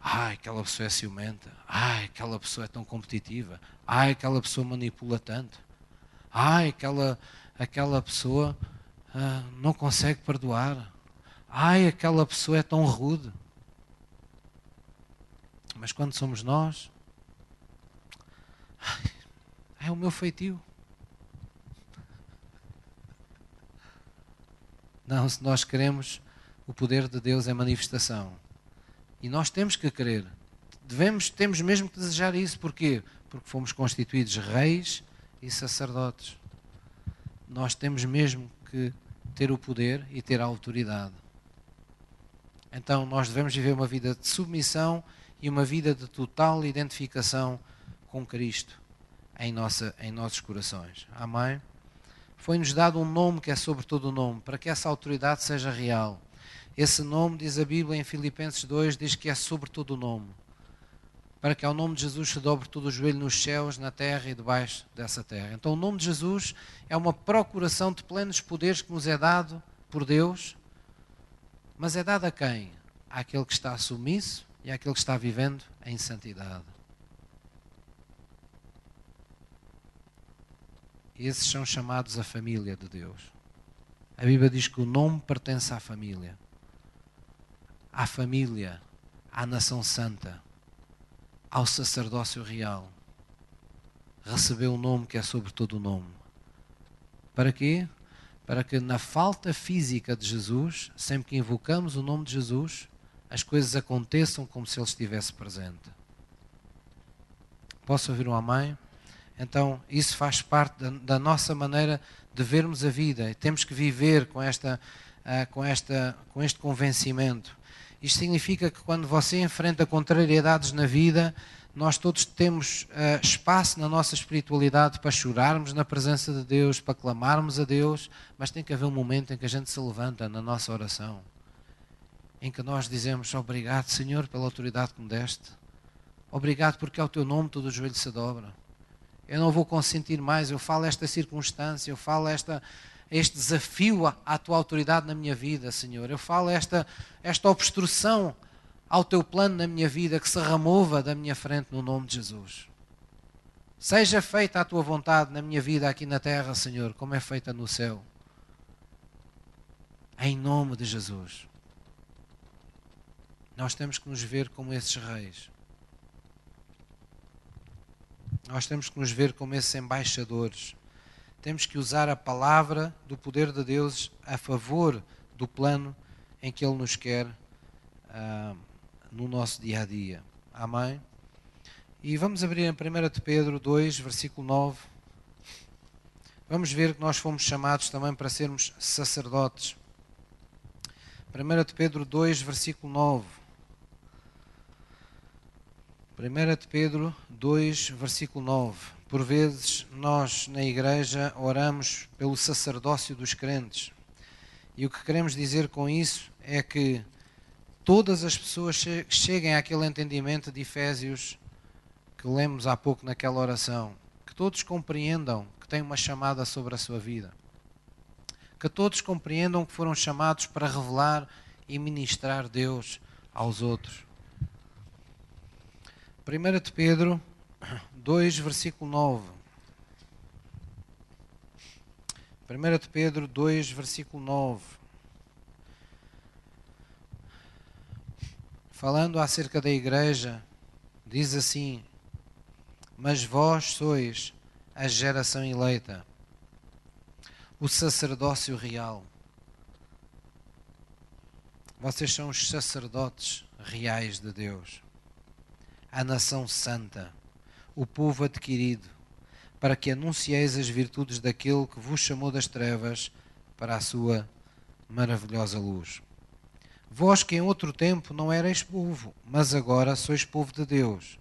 Ai, aquela pessoa é ciumenta. Ai, aquela pessoa é tão competitiva. Ai, aquela pessoa manipula tanto. Ai, aquela aquela pessoa ah, não consegue perdoar. Ai, aquela pessoa é tão rude. Mas quando somos nós, é o meu feitio. Não, se nós queremos, o poder de Deus é manifestação. E nós temos que querer. Devemos, temos mesmo que desejar isso. Porquê? Porque fomos constituídos reis e sacerdotes nós temos mesmo que ter o poder e ter a autoridade. Então nós devemos viver uma vida de submissão e uma vida de total identificação com Cristo em, nossa, em nossos corações. Amém? Foi-nos dado um nome que é sobre todo o nome, para que essa autoridade seja real. Esse nome, diz a Bíblia em Filipenses 2, diz que é sobre todo o nome para que ao nome de Jesus se dobre todo o joelho nos céus, na terra e debaixo dessa terra. Então o nome de Jesus é uma procuração de plenos poderes que nos é dado por Deus, mas é dado a quem? Àquele que está submisso e àquele que está vivendo em santidade. Esses são chamados a família de Deus. A Bíblia diz que o nome pertence à família. À família, à nação santa ao sacerdócio real. Recebeu um nome que é sobre todo o nome. Para quê? Para que na falta física de Jesus, sempre que invocamos o nome de Jesus, as coisas aconteçam como se ele estivesse presente. Posso ouvir um amém? Então, isso faz parte da, da nossa maneira de vermos a vida. E temos que viver com, esta, uh, com, esta, com este convencimento. Isto significa que quando você enfrenta contrariedades na vida, nós todos temos uh, espaço na nossa espiritualidade para chorarmos na presença de Deus, para clamarmos a Deus, mas tem que haver um momento em que a gente se levanta na nossa oração, em que nós dizemos obrigado, Senhor, pela autoridade que me deste. Obrigado porque ao teu nome todo o joelho se dobra. Eu não vou consentir mais, eu falo esta circunstância, eu falo esta, este desafio à, tua autoridade na minha vida, Senhor. Eu falo esta, esta obstrução ao teu plano na minha vida que se remova da minha frente no nome de Jesus. Seja feita a tua vontade na minha vida aqui na terra, Senhor, como é feita no céu. Em nome de Jesus. Nós temos que nos ver como esses reis. Nós temos que nos ver como esses embaixadores. Temos que usar a palavra do poder de Deus a favor do plano em que Ele nos quer uh, no nosso dia a dia. Amém? E vamos abrir em 1 de Pedro 2, versículo 9. Vamos ver que nós fomos chamados também para sermos sacerdotes. 1 de Pedro 2, versículo 9. 1 de Pedro 2, versículo 9. Por vezes nós na igreja oramos pelo sacerdócio dos crentes. E o que queremos dizer com isso é que todas as pessoas cheguem àquele entendimento de Efésios que lemos há pouco naquela oração, que todos compreendam que têm uma chamada sobre a sua vida, que todos compreendam que foram chamados para revelar e ministrar Deus aos outros. 1 de Pedro 2, versículo 9. 1 de Pedro 2, versículo 9. falando acerca da igreja, diz assim: Mas vós sois a geração eleita, o sacerdócio real. Vocês são os sacerdotes reais de Deus, a nação santa, o povo adquirido, para que anuncieis as virtudes daquele que vos chamou das trevas para a sua maravilhosa luz. Vós que em outro tempo não erais povo, mas agora sois povo de Deus.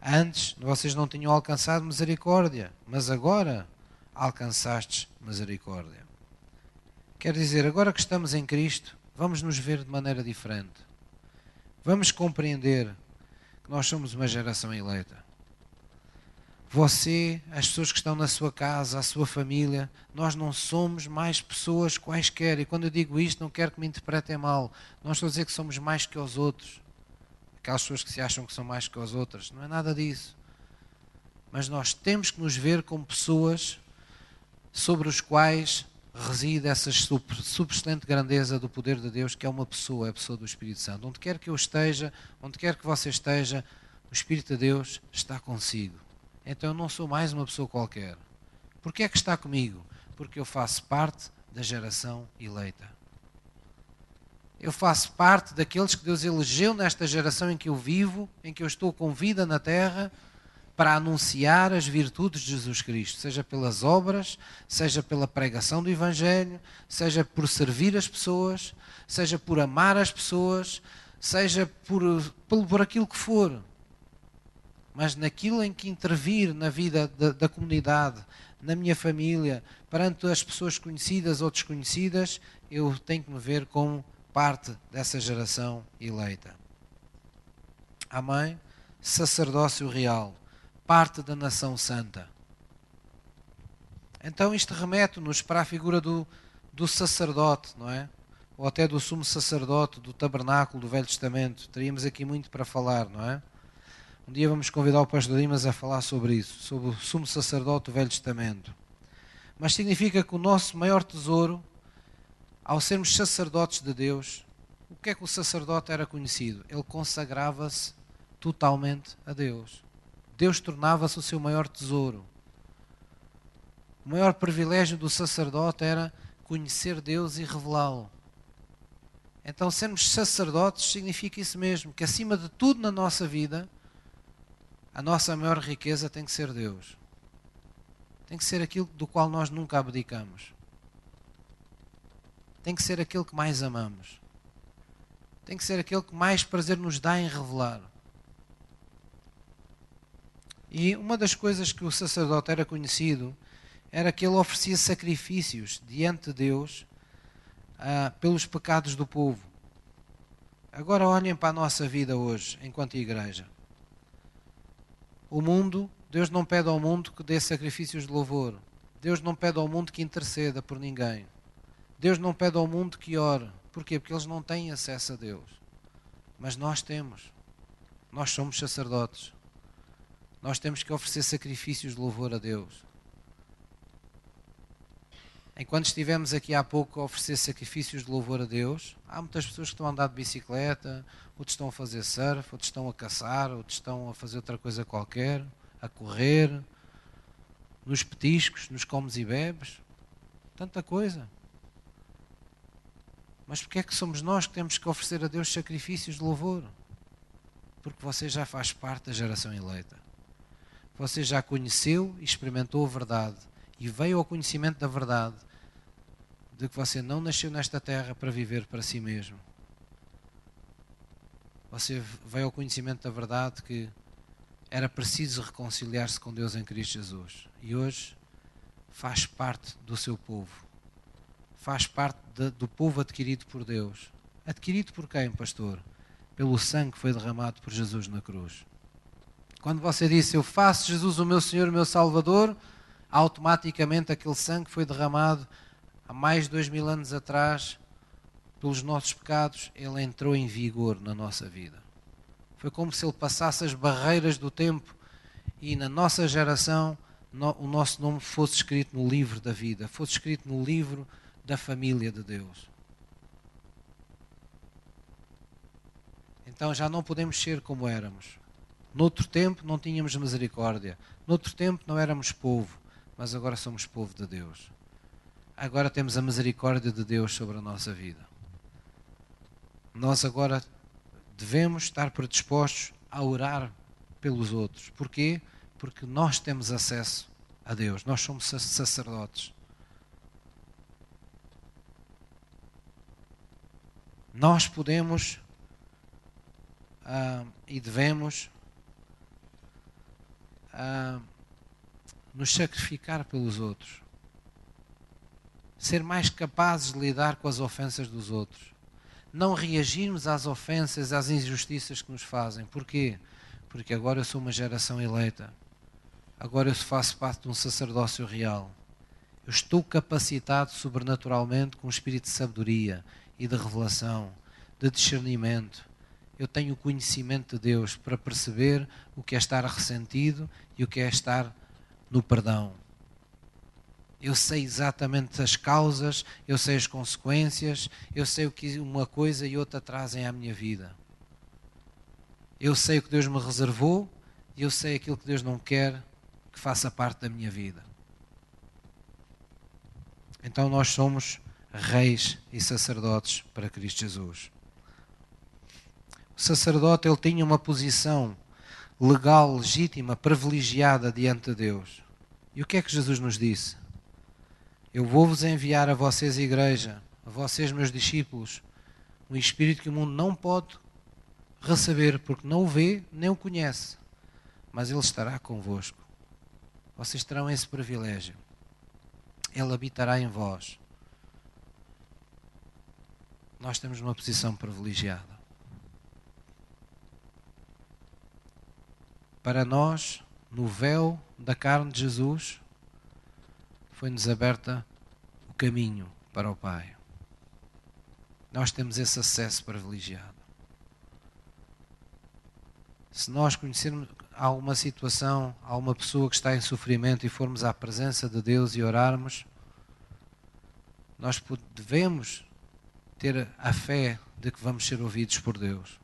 Antes vocês não tinham alcançado misericórdia, mas agora alcançastes misericórdia. Quer dizer, agora que estamos em Cristo, vamos nos ver de maneira diferente. Vamos compreender nós somos uma geração eleita você, as pessoas que estão na sua casa, a sua família, nós não somos mais pessoas quaisquer. E quando eu digo isto, não quero que me interpretem mal. Não estou a dizer que somos mais que os outros. Aquelas pessoas que se acham que são mais que as outras. Não é nada disso. Mas nós temos que nos ver como pessoas sobre os quais reside essa subsistente grandeza do poder de Deus, que é uma pessoa, é a pessoa do Espírito Santo. Onde quer que eu esteja, onde quer que você esteja, o Espírito de Deus está consigo então eu não sou mais uma pessoa qualquer. Por que é que está comigo? Porque eu faço parte da geração eleita. Eu faço parte daqueles que Deus elegeu nesta geração em que eu vivo, em que eu estou com vida na terra, para anunciar as virtudes de Jesus Cristo, seja pelas obras, seja pela pregação do Evangelho, seja por servir as pessoas, seja por amar as pessoas, seja por, por, por aquilo que for mas naquilo em que intervir na vida da, da comunidade, na minha família, perante as pessoas conhecidas ou desconhecidas, eu tenho que me ver como parte dessa geração eleita. Amém? Sacerdócio real, parte da nação santa. Então isto remete-nos para a figura do, do sacerdote, não é? Ou até do sumo sacerdote do tabernáculo do Velho Testamento. Teríamos aqui muito para falar, não é? Um dia vamos convidar o pastor Dimas a falar sobre isso, sobre o sumo sacerdote do Velho Testamento. Mas significa que o nosso maior tesouro, ao sermos sacerdotes de Deus, o que é que o sacerdote era conhecido? Ele consagrava-se totalmente a Deus. Deus tornava-se o seu maior tesouro. O maior privilégio do sacerdote era conhecer Deus e revelá-lo. Então, sermos sacerdotes significa isso mesmo, que acima de tudo na nossa vida, a nossa maior riqueza tem que ser Deus. Tem que ser aquilo do qual nós nunca abdicamos. Tem que ser aquilo que mais amamos. Tem que ser aquele que mais prazer nos dá em revelar. E uma das coisas que o sacerdote era conhecido era que ele oferecia sacrifícios diante de Deus uh, pelos pecados do povo. Agora olhem para a nossa vida hoje, enquanto igreja. o mundo, Deus não pede ao mundo que dê sacrifícios de louvor. Deus não pede ao mundo que interceda por ninguém. Deus não pede ao mundo que ore. Porquê? Porque eles não têm acesso a Deus. Mas nós temos. Nós somos sacerdotes. Nós temos que oferecer sacrifícios de louvor a Deus. Enquanto estivemos aqui há pouco a oferecer sacrifícios de louvor a Deus, há muitas pessoas que estão a andar de bicicleta, outros estão a fazer surf, outros estão a caçar, outros estão a fazer outra coisa qualquer, a correr, nos petiscos, nos comes e bebes, tanta coisa. Mas porquê é que somos nós que temos que oferecer a Deus sacrifícios de louvor? Porque você já faz parte da geração eleita. Você já conheceu e experimentou a verdade e veio ao conhecimento da verdade de que você não nasceu nesta terra para viver para si mesmo. Você veio ao conhecimento da verdade que era preciso reconciliar-se com Deus em Cristo Jesus. E hoje faz parte do seu povo. Faz parte de, do povo adquirido por Deus. Adquirido por quem, pastor? Pelo sangue que foi derramado por Jesus na cruz. Quando você disse, Eu faço Jesus o meu Senhor, o meu Salvador, automaticamente aquele sangue foi derramado há mais de dois mil anos atrás, pelos nossos pecados, ele entrou em vigor na nossa vida. Foi como se ele passasse as barreiras do tempo e na nossa geração o nosso nome fosse escrito no livro da vida, fosse escrito no livro da família de Deus. Então já não podemos ser como éramos. Noutro tempo não tínhamos misericórdia. Noutro tempo não éramos povo, mas agora somos povo de Deus agora temos a misericórdia de Deus sobre a nossa vida. Nós agora devemos estar predispostos a orar pelos outros. Porquê? Porque nós temos acesso a Deus, nós somos sacerdotes. Nós podemos uh, e devemos uh, nos sacrificar pelos outros ser mais capazes de lidar com as ofensas dos outros. Não reagirmos às ofensas, às injustiças que nos fazem. Porquê? Porque agora eu sou uma geração eleita. Agora eu faço parte de um sacerdócio real. Eu estou capacitado sobrenaturalmente com um espírito de sabedoria e de revelação, de discernimento. Eu tenho o conhecimento de Deus para perceber o que é estar ressentido e o que é estar no perdão. Eu sei exatamente as causas, eu sei as consequências, eu sei o que uma coisa e outra trazem à minha vida. Eu sei o que Deus me reservou e eu sei aquilo que Deus não quer que faça parte da minha vida. Então nós somos reis e sacerdotes para Cristo Jesus. Sacerdote ele tinha uma posição legal, legítima, privilegiada diante de Deus. E o que é que Jesus nos disse? Eu vou-vos enviar a vocês, igreja, a vocês, meus discípulos, um Espírito que o mundo não pode receber, porque não o vê nem o conhece, mas Ele estará convosco. Vocês terão esse privilégio. Ele habitará em vós. Nós temos uma posição privilegiada. Para nós, no véu da carne de Jesus, foi-nos aberta o caminho para o Pai. Nós temos esse acesso privilegiado. Se nós conhecermos alguma situação, alguma pessoa que está em sofrimento e formos à presença de Deus e orarmos, nós devemos ter a fé de que vamos ser ouvidos por Deus.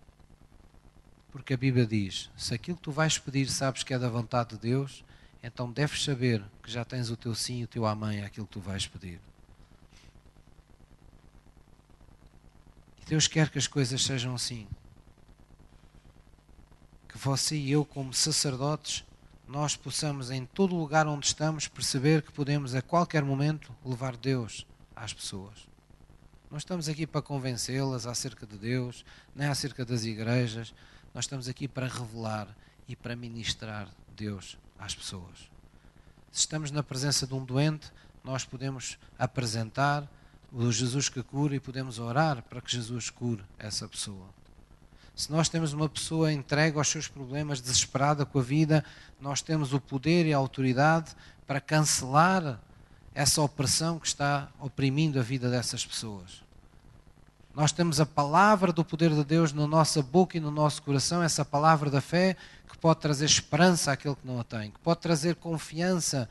Porque a Bíblia diz: se aquilo que tu vais pedir sabes que é da vontade de Deus, então deves saber que já tens o teu sim e o teu amém àquilo que tu vais pedir. E Deus quer que as coisas sejam assim. Que você e eu, como sacerdotes, nós possamos, em todo lugar onde estamos, perceber que podemos a qualquer momento levar Deus às pessoas. Não estamos aqui para convencê-las acerca de Deus, nem acerca das igrejas. Nós estamos aqui para revelar e para ministrar Deus às pessoas. Se estamos na presença de um doente, nós podemos apresentar o Jesus que cura e podemos orar para que Jesus cure essa pessoa. Se nós temos uma pessoa entregue aos seus problemas, desesperada com a vida, nós temos o poder e a autoridade para cancelar essa opressão que está oprimindo a vida dessas pessoas. Nós temos a palavra do poder de Deus na nossa boca e no nosso coração, essa palavra da fé que pode trazer esperança àquele que não a tem, que pode trazer confiança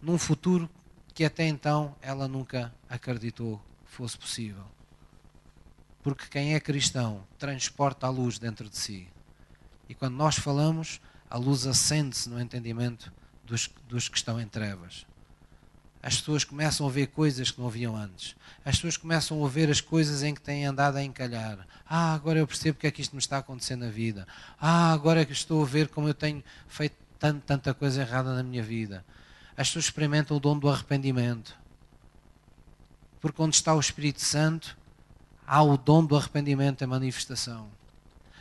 num futuro que até então ela nunca acreditou fosse possível. Porque quem é cristão transporta a luz dentro de si. E quando nós falamos, a luz acende-se no entendimento dos, dos que estão em trevas as pessoas começam a ver coisas que não viam antes. As pessoas começam a ver as coisas em que têm andado a encalhar. Ah, agora eu percebo que é que isto me está acontecendo na vida. Ah, agora é que estou a ver como eu tenho feito tanto, tanta coisa errada na minha vida. As pessoas experimentam o dom do arrependimento. Porque onde está o Espírito Santo, há o dom do arrependimento em manifestação.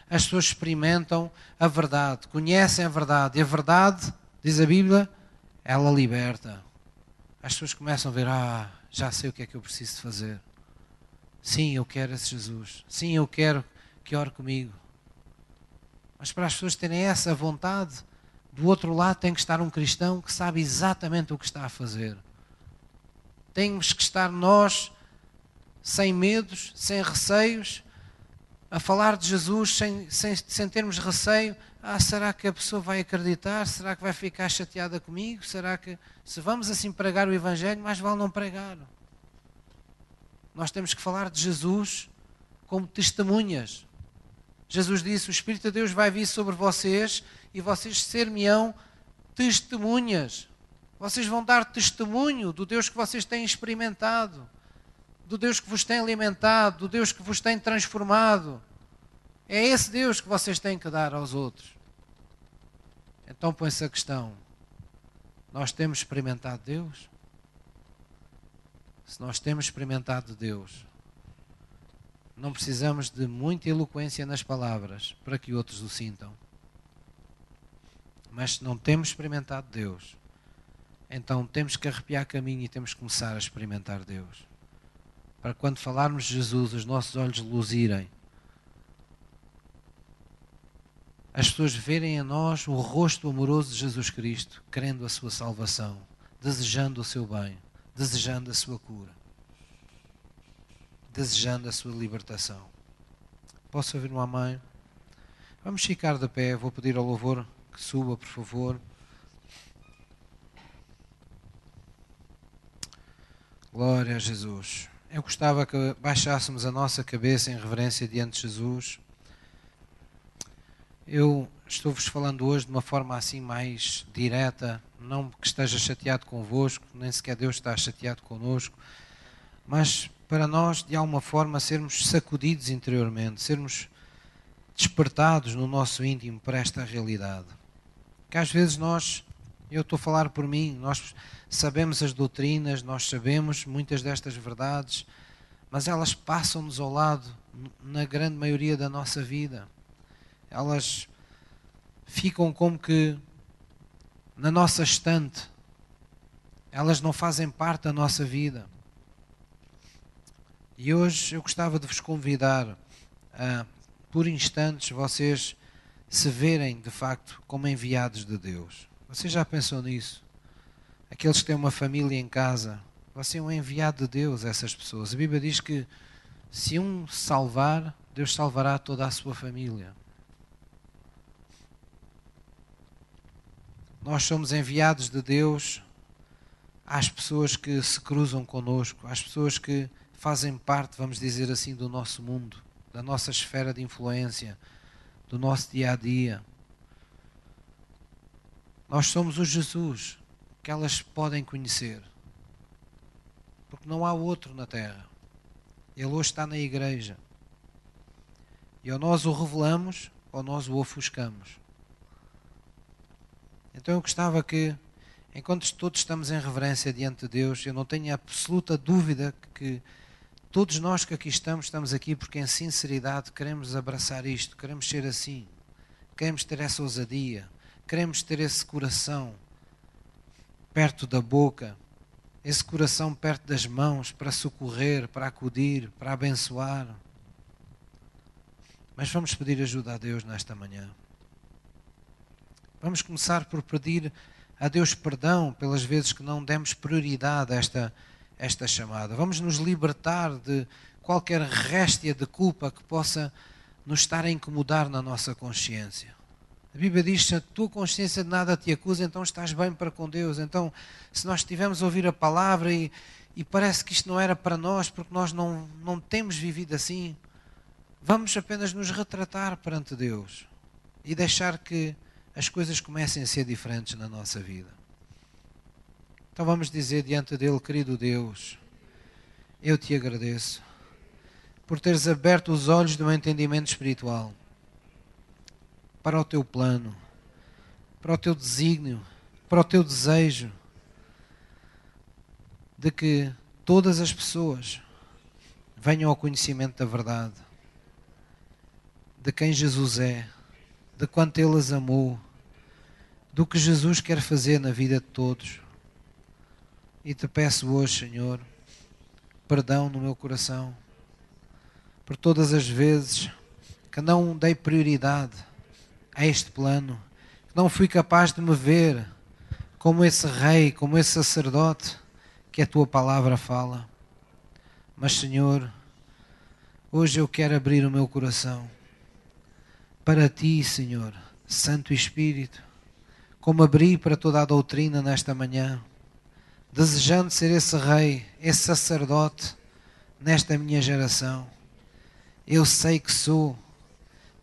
As pessoas experimentam a verdade, conhecem a verdade. E a verdade, diz a Bíblia, ela liberta as pessoas começam a ver: ah, já sei o que é que eu preciso fazer. Sim, eu quero esse Jesus. Sim, eu quero que ore comigo. Mas para as pessoas terem essa vontade, do outro lado tem que estar um cristão que sabe exatamente o que está a fazer. Temos que estar nós sem medos, sem receios, a falar de Jesus sem, sem, sem termos receio. Ah, será que a pessoa vai acreditar? Será que vai ficar chateada comigo? Será que se vamos assim pregar o Evangelho, mais vale não pregar. Nós temos que falar de Jesus como testemunhas. Jesus disse: O Espírito de Deus vai vir sobre vocês e vocês ser-me-ão testemunhas. Vocês vão dar testemunho do Deus que vocês têm experimentado, do Deus que vos tem alimentado, do Deus que vos tem transformado. É esse Deus que vocês têm que dar aos outros. Então põe-se a questão: nós temos experimentado Deus? Se nós temos experimentado Deus, não precisamos de muita eloquência nas palavras para que outros o sintam. Mas se não temos experimentado Deus, então temos que arrepiar caminho e temos que começar a experimentar Deus. Para quando falarmos de Jesus, os nossos olhos luzirem as pessoas verem em nós o rosto amoroso de Jesus Cristo, querendo a sua salvação, desejando o seu bem, desejando a sua cura, desejando a sua libertação. Posso ouvir uma mãe? Vamos ficar de pé, vou pedir ao louvor que suba, por favor. Glória a Jesus. Eu gostava que baixássemos a nossa cabeça em reverência diante de Jesus. Eu estou-vos falando hoje de uma forma assim mais direta, não que esteja chateado convosco, nem sequer Deus está chateado connosco, mas para nós, de alguma forma, sermos sacudidos interiormente, sermos despertados no nosso íntimo para esta realidade. Que às vezes nós, eu estou a falar por mim, nós sabemos as doutrinas, nós sabemos muitas destas verdades, mas elas passam-nos ao lado na grande maioria da nossa vida elas ficam como que na nossa estante. Elas não fazem parte da nossa vida. E hoje eu gostava de vos convidar a, por instantes, vocês se verem de facto como enviados de Deus. Você já pensou nisso? Aqueles que têm uma família em casa, você é um enviado de Deus a essas pessoas. A Bíblia diz que se um salvar, Deus salvará toda a sua família. Nós somos enviados de Deus às pessoas que se cruzam conosco, às pessoas que fazem parte, vamos dizer assim, do nosso mundo, da nossa esfera de influência, do nosso dia a dia. Nós somos o Jesus que elas podem conhecer, porque não há outro na terra. Ele hoje está na igreja. E ou nós o revelamos ou nós o ofuscamos. Então eu gostava que, enquanto todos estamos em reverência diante de Deus, eu não tenho absoluta dúvida que todos nós que aqui estamos, estamos aqui porque em sinceridade queremos abraçar isto, queremos ser assim, queremos ter essa ousadia, queremos ter esse coração perto da boca, esse coração perto das mãos para socorrer, para acudir, para abençoar. Mas vamos pedir ajuda a Deus nesta manhã. Vamos começar por pedir a Deus perdão pelas vezes que não demos prioridade a esta, esta chamada. Vamos nos libertar de qualquer réstia de culpa que possa nos estar a incomodar na nossa consciência. A Bíblia diz: se a tua consciência de nada te acusa, então estás bem para com Deus. Então, se nós estivermos a ouvir a palavra e, e parece que isto não era para nós, porque nós não, não temos vivido assim, vamos apenas nos retratar perante Deus e deixar que as coisas comecem a ser diferentes na nossa vida. Então vamos dizer diante dele, querido Deus, eu te agradeço por teres aberto os olhos do meu entendimento espiritual para o teu plano, para o teu desígnio, para o teu desejo de que todas as pessoas venham ao conhecimento da verdade, de quem Jesus é, de quanto Ele as amou, do que Jesus quer fazer na vida de todos. E te peço hoje, Senhor, perdão no meu coração por todas as vezes que não dei prioridade a este plano, que não fui capaz de me ver como esse rei, como esse sacerdote que a tua palavra fala. Mas, Senhor, hoje eu quero abrir o meu coração para ti, Senhor, Santo Espírito, como abri para toda a doutrina nesta manhã, desejando ser esse rei, esse sacerdote nesta minha geração. Eu sei que sou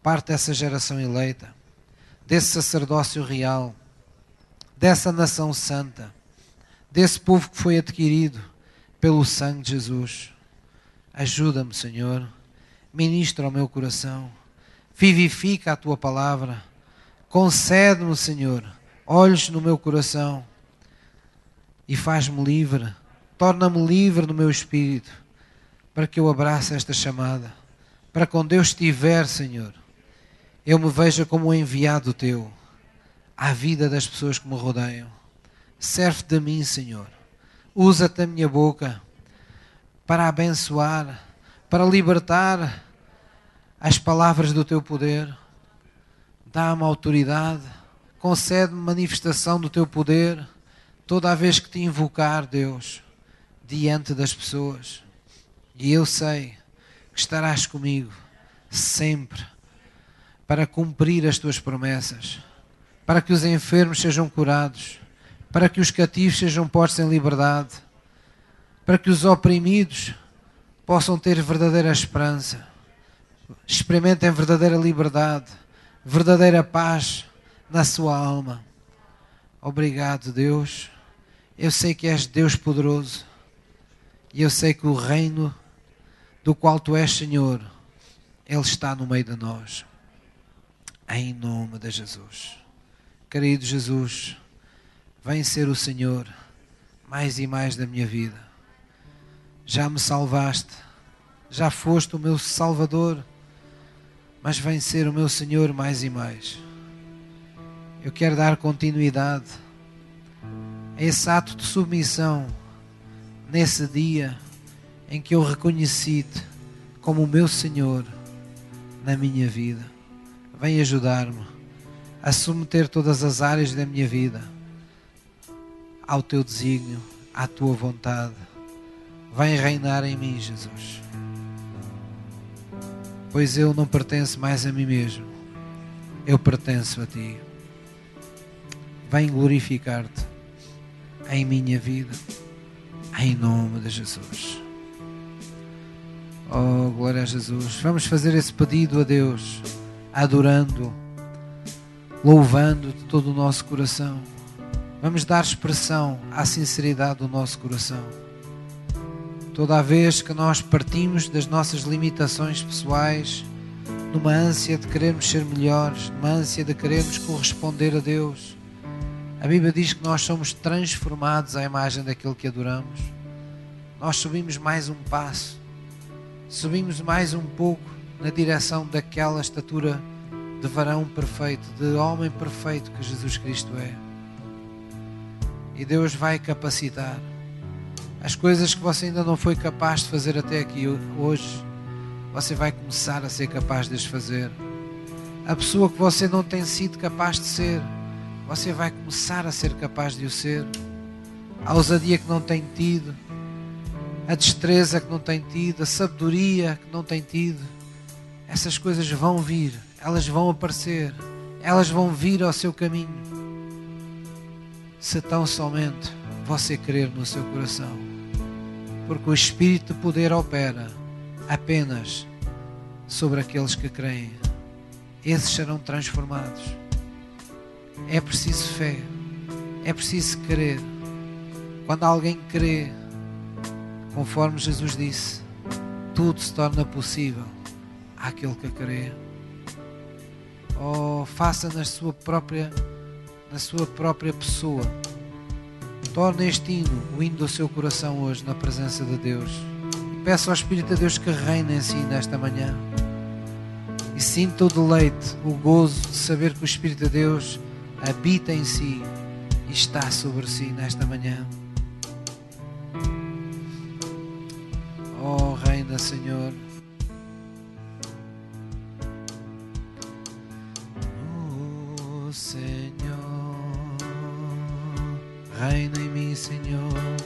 parte dessa geração eleita desse sacerdócio real, dessa nação santa, desse povo que foi adquirido pelo sangue de Jesus. Ajuda-me, Senhor, ministra ao meu coração, vivifica a tua palavra, concede-me, Senhor, olhos no meu coração e faz-me livre, torna-me livre no meu espírito, para que eu abrace esta chamada, para quando eu estiver, Senhor, eu me veja como um enviado teu à vida das pessoas que me rodeiam. Serve de mim, Senhor. Usa-te a minha boca para abençoar, para libertar as palavras do teu poder. Dá-me autoridade, concede-me manifestação do teu poder toda a vez que te invocar, Deus, diante das pessoas. E eu sei que estarás comigo sempre para cumprir as tuas promessas, para que os enfermos sejam curados, para que os cativos sejam postos em liberdade, para que os oprimidos possam ter verdadeira esperança, experimentem verdadeira liberdade, verdadeira paz na sua alma. Obrigado, Deus. Eu sei que és Deus poderoso e eu sei que o reino do qual tu és Senhor, Ele está no meio de nós em nome de Jesus. Querido Jesus, vem ser o Senhor mais e mais da minha vida. Já me salvaste, já foste o meu Salvador, mas vem ser o meu Senhor mais e mais. Eu quero dar continuidade a esse ato de submissão nesse dia em que eu reconheci-te como o meu Senhor na minha vida. Vem ajudar-me a submeter todas as áreas da minha vida ao teu desígnio, à tua vontade. Vem reinar em mim, Jesus. Pois eu não pertenço mais a mim mesmo, eu pertenço a ti. Vem glorificar-te em minha vida, em nome de Jesus. Oh, glória a Jesus. Vamos fazer esse pedido a Deus adorando, louvando de todo o nosso coração. Vamos dar expressão à sinceridade do nosso coração. Toda vez que nós partimos das nossas limitações pessoais, numa ânsia de querermos ser melhores, numa ânsia de querermos corresponder a Deus, a Bíblia diz que nós somos transformados à imagem daquele que adoramos. Nós subimos mais um passo, subimos mais um pouco na direção daquela estatura de varão perfeito, de homem perfeito que Jesus Cristo é. E Deus vai capacitar as coisas que você ainda não foi capaz de fazer até aqui hoje. você vai começar a ser capaz de as fazer. A pessoa que você não tem sido capaz de ser, você vai começar a ser capaz de o ser. A ousadia que não tem tido, a destreza que não tem tido, a sabedoria que não tem tido, essas coisas vão vir, elas vão aparecer, elas vão vir ao seu caminho. Se tão somente você crer no seu coração, porque o Espírito de poder opera apenas sobre aqueles que creem. Esses serão transformados. É preciso fé, é preciso crer. Quando alguém crê, conforme Jesus disse, tudo se torna possível àquele que crê. Oh, faça na sua própria, na sua própria pessoa. Torne este hino o hino do seu coração hoje na presença de Deus. E peça ao Espírito de Deus que reine em si nesta manhã. E sinta o deleite, o gozo de saber que o Espírito de Deus habita em si e está sobre si nesta manhã. Oh, reina, Senhor. Reina em mim, Senhor.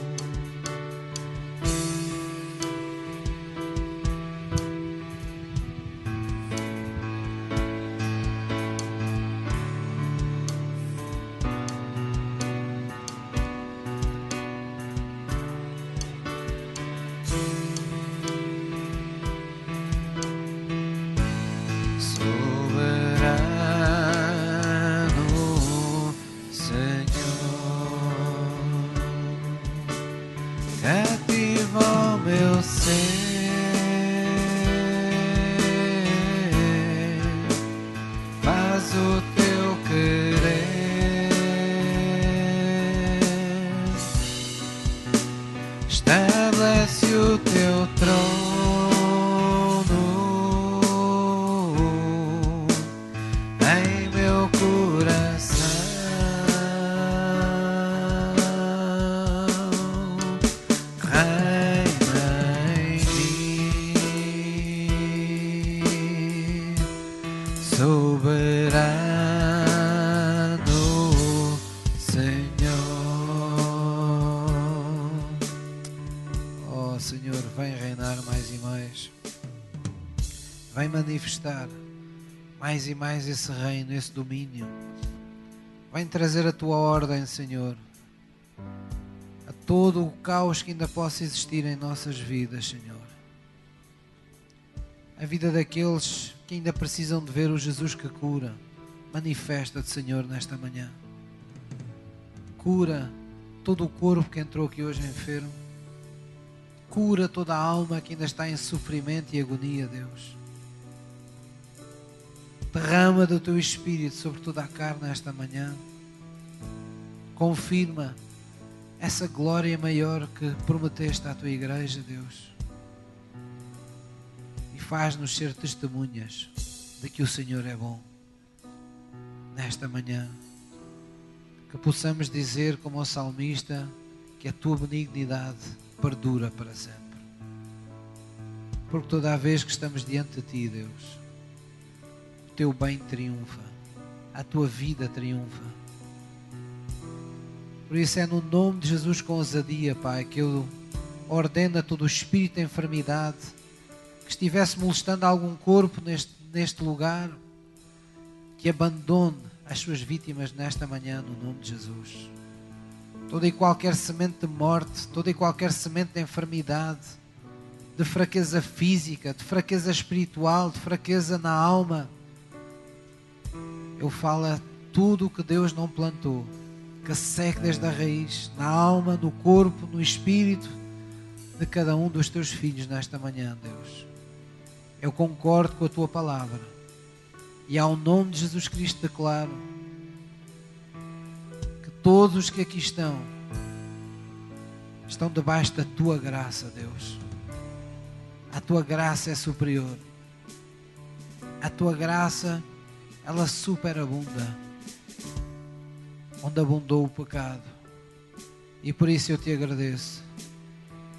Mais e mais esse reino, esse domínio. Vem trazer a tua ordem, Senhor, a todo o caos que ainda possa existir em nossas vidas, Senhor. A vida daqueles que ainda precisam de ver o Jesus que cura. Manifesta-te, Senhor, nesta manhã. Cura todo o corpo que entrou aqui hoje enfermo. Cura toda a alma que ainda está em sofrimento e agonia, Deus. Derrama do teu espírito sobre toda a carne esta manhã. Confirma essa glória maior que prometeste à tua igreja, Deus. E faz-nos ser testemunhas de que o Senhor é bom. Nesta manhã, que possamos dizer, como o salmista, que a tua benignidade perdura para sempre. Porque toda a vez que estamos diante de ti, Deus, teu bem triunfa, a tua vida triunfa. Por isso é no nome de Jesus com ousadia, Pai, que eu ordeno a todo o espírito de enfermidade que estivesse molestando algum corpo neste, neste lugar, que abandone as suas vítimas nesta manhã, no nome de Jesus. Toda e qualquer semente de morte, toda e qualquer semente de enfermidade, de fraqueza física, de fraqueza espiritual, de fraqueza na alma, eu falo a tudo o que Deus não plantou, que seque desde a raiz, na alma, no corpo, no espírito de cada um dos teus filhos nesta manhã, Deus. Eu concordo com a tua palavra e ao nome de Jesus Cristo declaro que todos os que aqui estão estão debaixo da tua graça, Deus. A tua graça é superior. A tua graça ela superabunda onde abundou o pecado. E por isso eu te agradeço.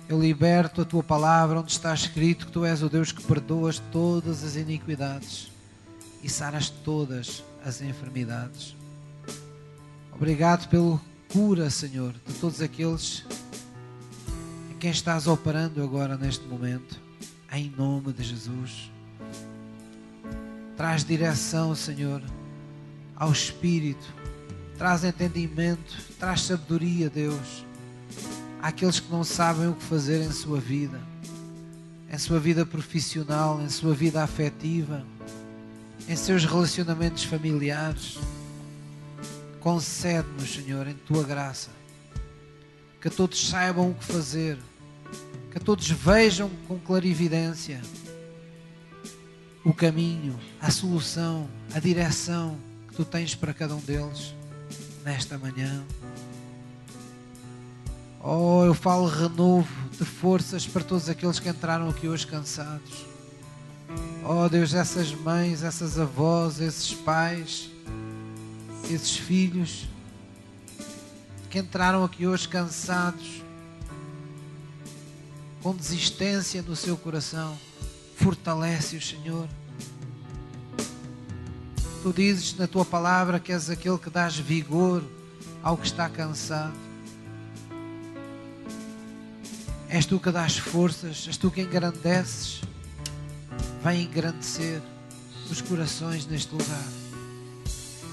Eu liberto a tua palavra onde está escrito que tu és o Deus que perdoas todas as iniquidades e saras todas as enfermidades. Obrigado pelo cura, Senhor, de todos aqueles em quem estás operando agora neste momento, em nome de Jesus. Traz direção, Senhor, ao Espírito, traz entendimento, traz sabedoria, Deus àqueles que não sabem o que fazer em sua vida, em sua vida profissional, em sua vida afetiva, em seus relacionamentos familiares. Concede-nos, Senhor, em tua graça, que todos saibam o que fazer, que todos vejam com clarividência o caminho, a solução, a direção que tu tens para cada um deles nesta manhã. Oh, eu falo renovo de forças para todos aqueles que entraram aqui hoje cansados. Oh Deus, essas mães, essas avós, esses pais, esses filhos que entraram aqui hoje cansados, com desistência no seu coração, fortalece-os, Senhor. Tu dizes na tua palavra que és aquele que dás vigor ao que está cansado. És tu que dás forças, és tu que engrandeces. Vem engrandecer os corações neste lugar.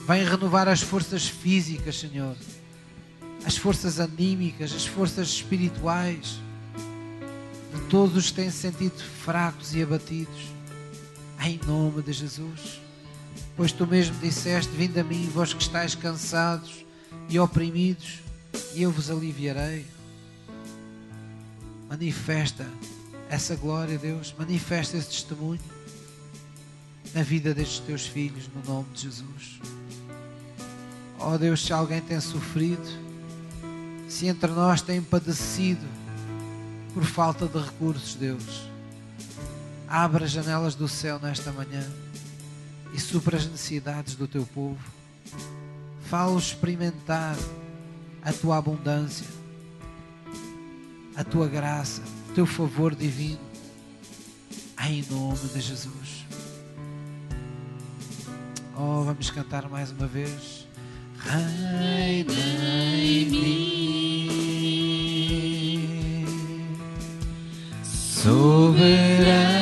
Vem renovar as forças físicas, Senhor. As forças anímicas, as forças espirituais. Todos os que têm sentido fracos e abatidos. Em nome de Jesus. Pois tu mesmo disseste: Vinde a mim, vós que estáis cansados e oprimidos, e eu vos aliviarei. Manifesta essa glória, Deus. Manifesta esse testemunho na vida destes teus filhos, no nome de Jesus. Ó oh Deus, se alguém tem sofrido, se entre nós tem padecido por falta de recursos, Deus, abra as janelas do céu nesta manhã e supra as necessidades do teu povo. Fala experimentar a tua abundância a tua graça, o teu favor divino, em nome de Jesus. Oh, vamos cantar mais uma vez. Reina em mim, soberano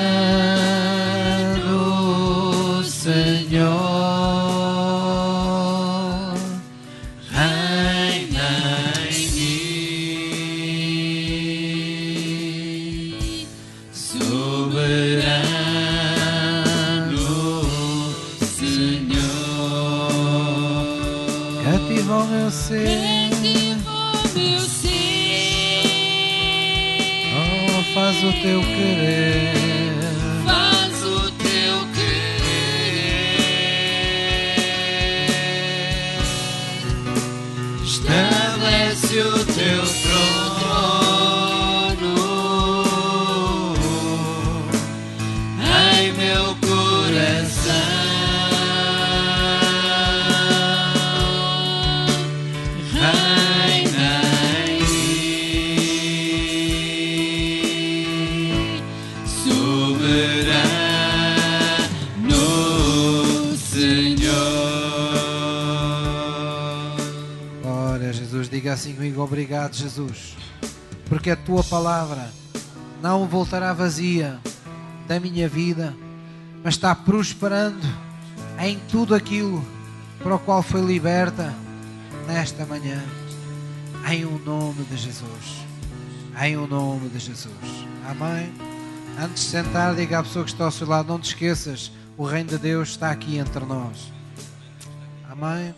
tua palavra não voltará vazia da minha vida, mas está prosperando em tudo aquilo para o qual foi liberta nesta manhã, em o nome de Jesus. Em o nome de Jesus. Amém. Antes de sentar, diga à pessoa que está ao seu lado: não te esqueças, o Reino de Deus está aqui entre nós. Amém.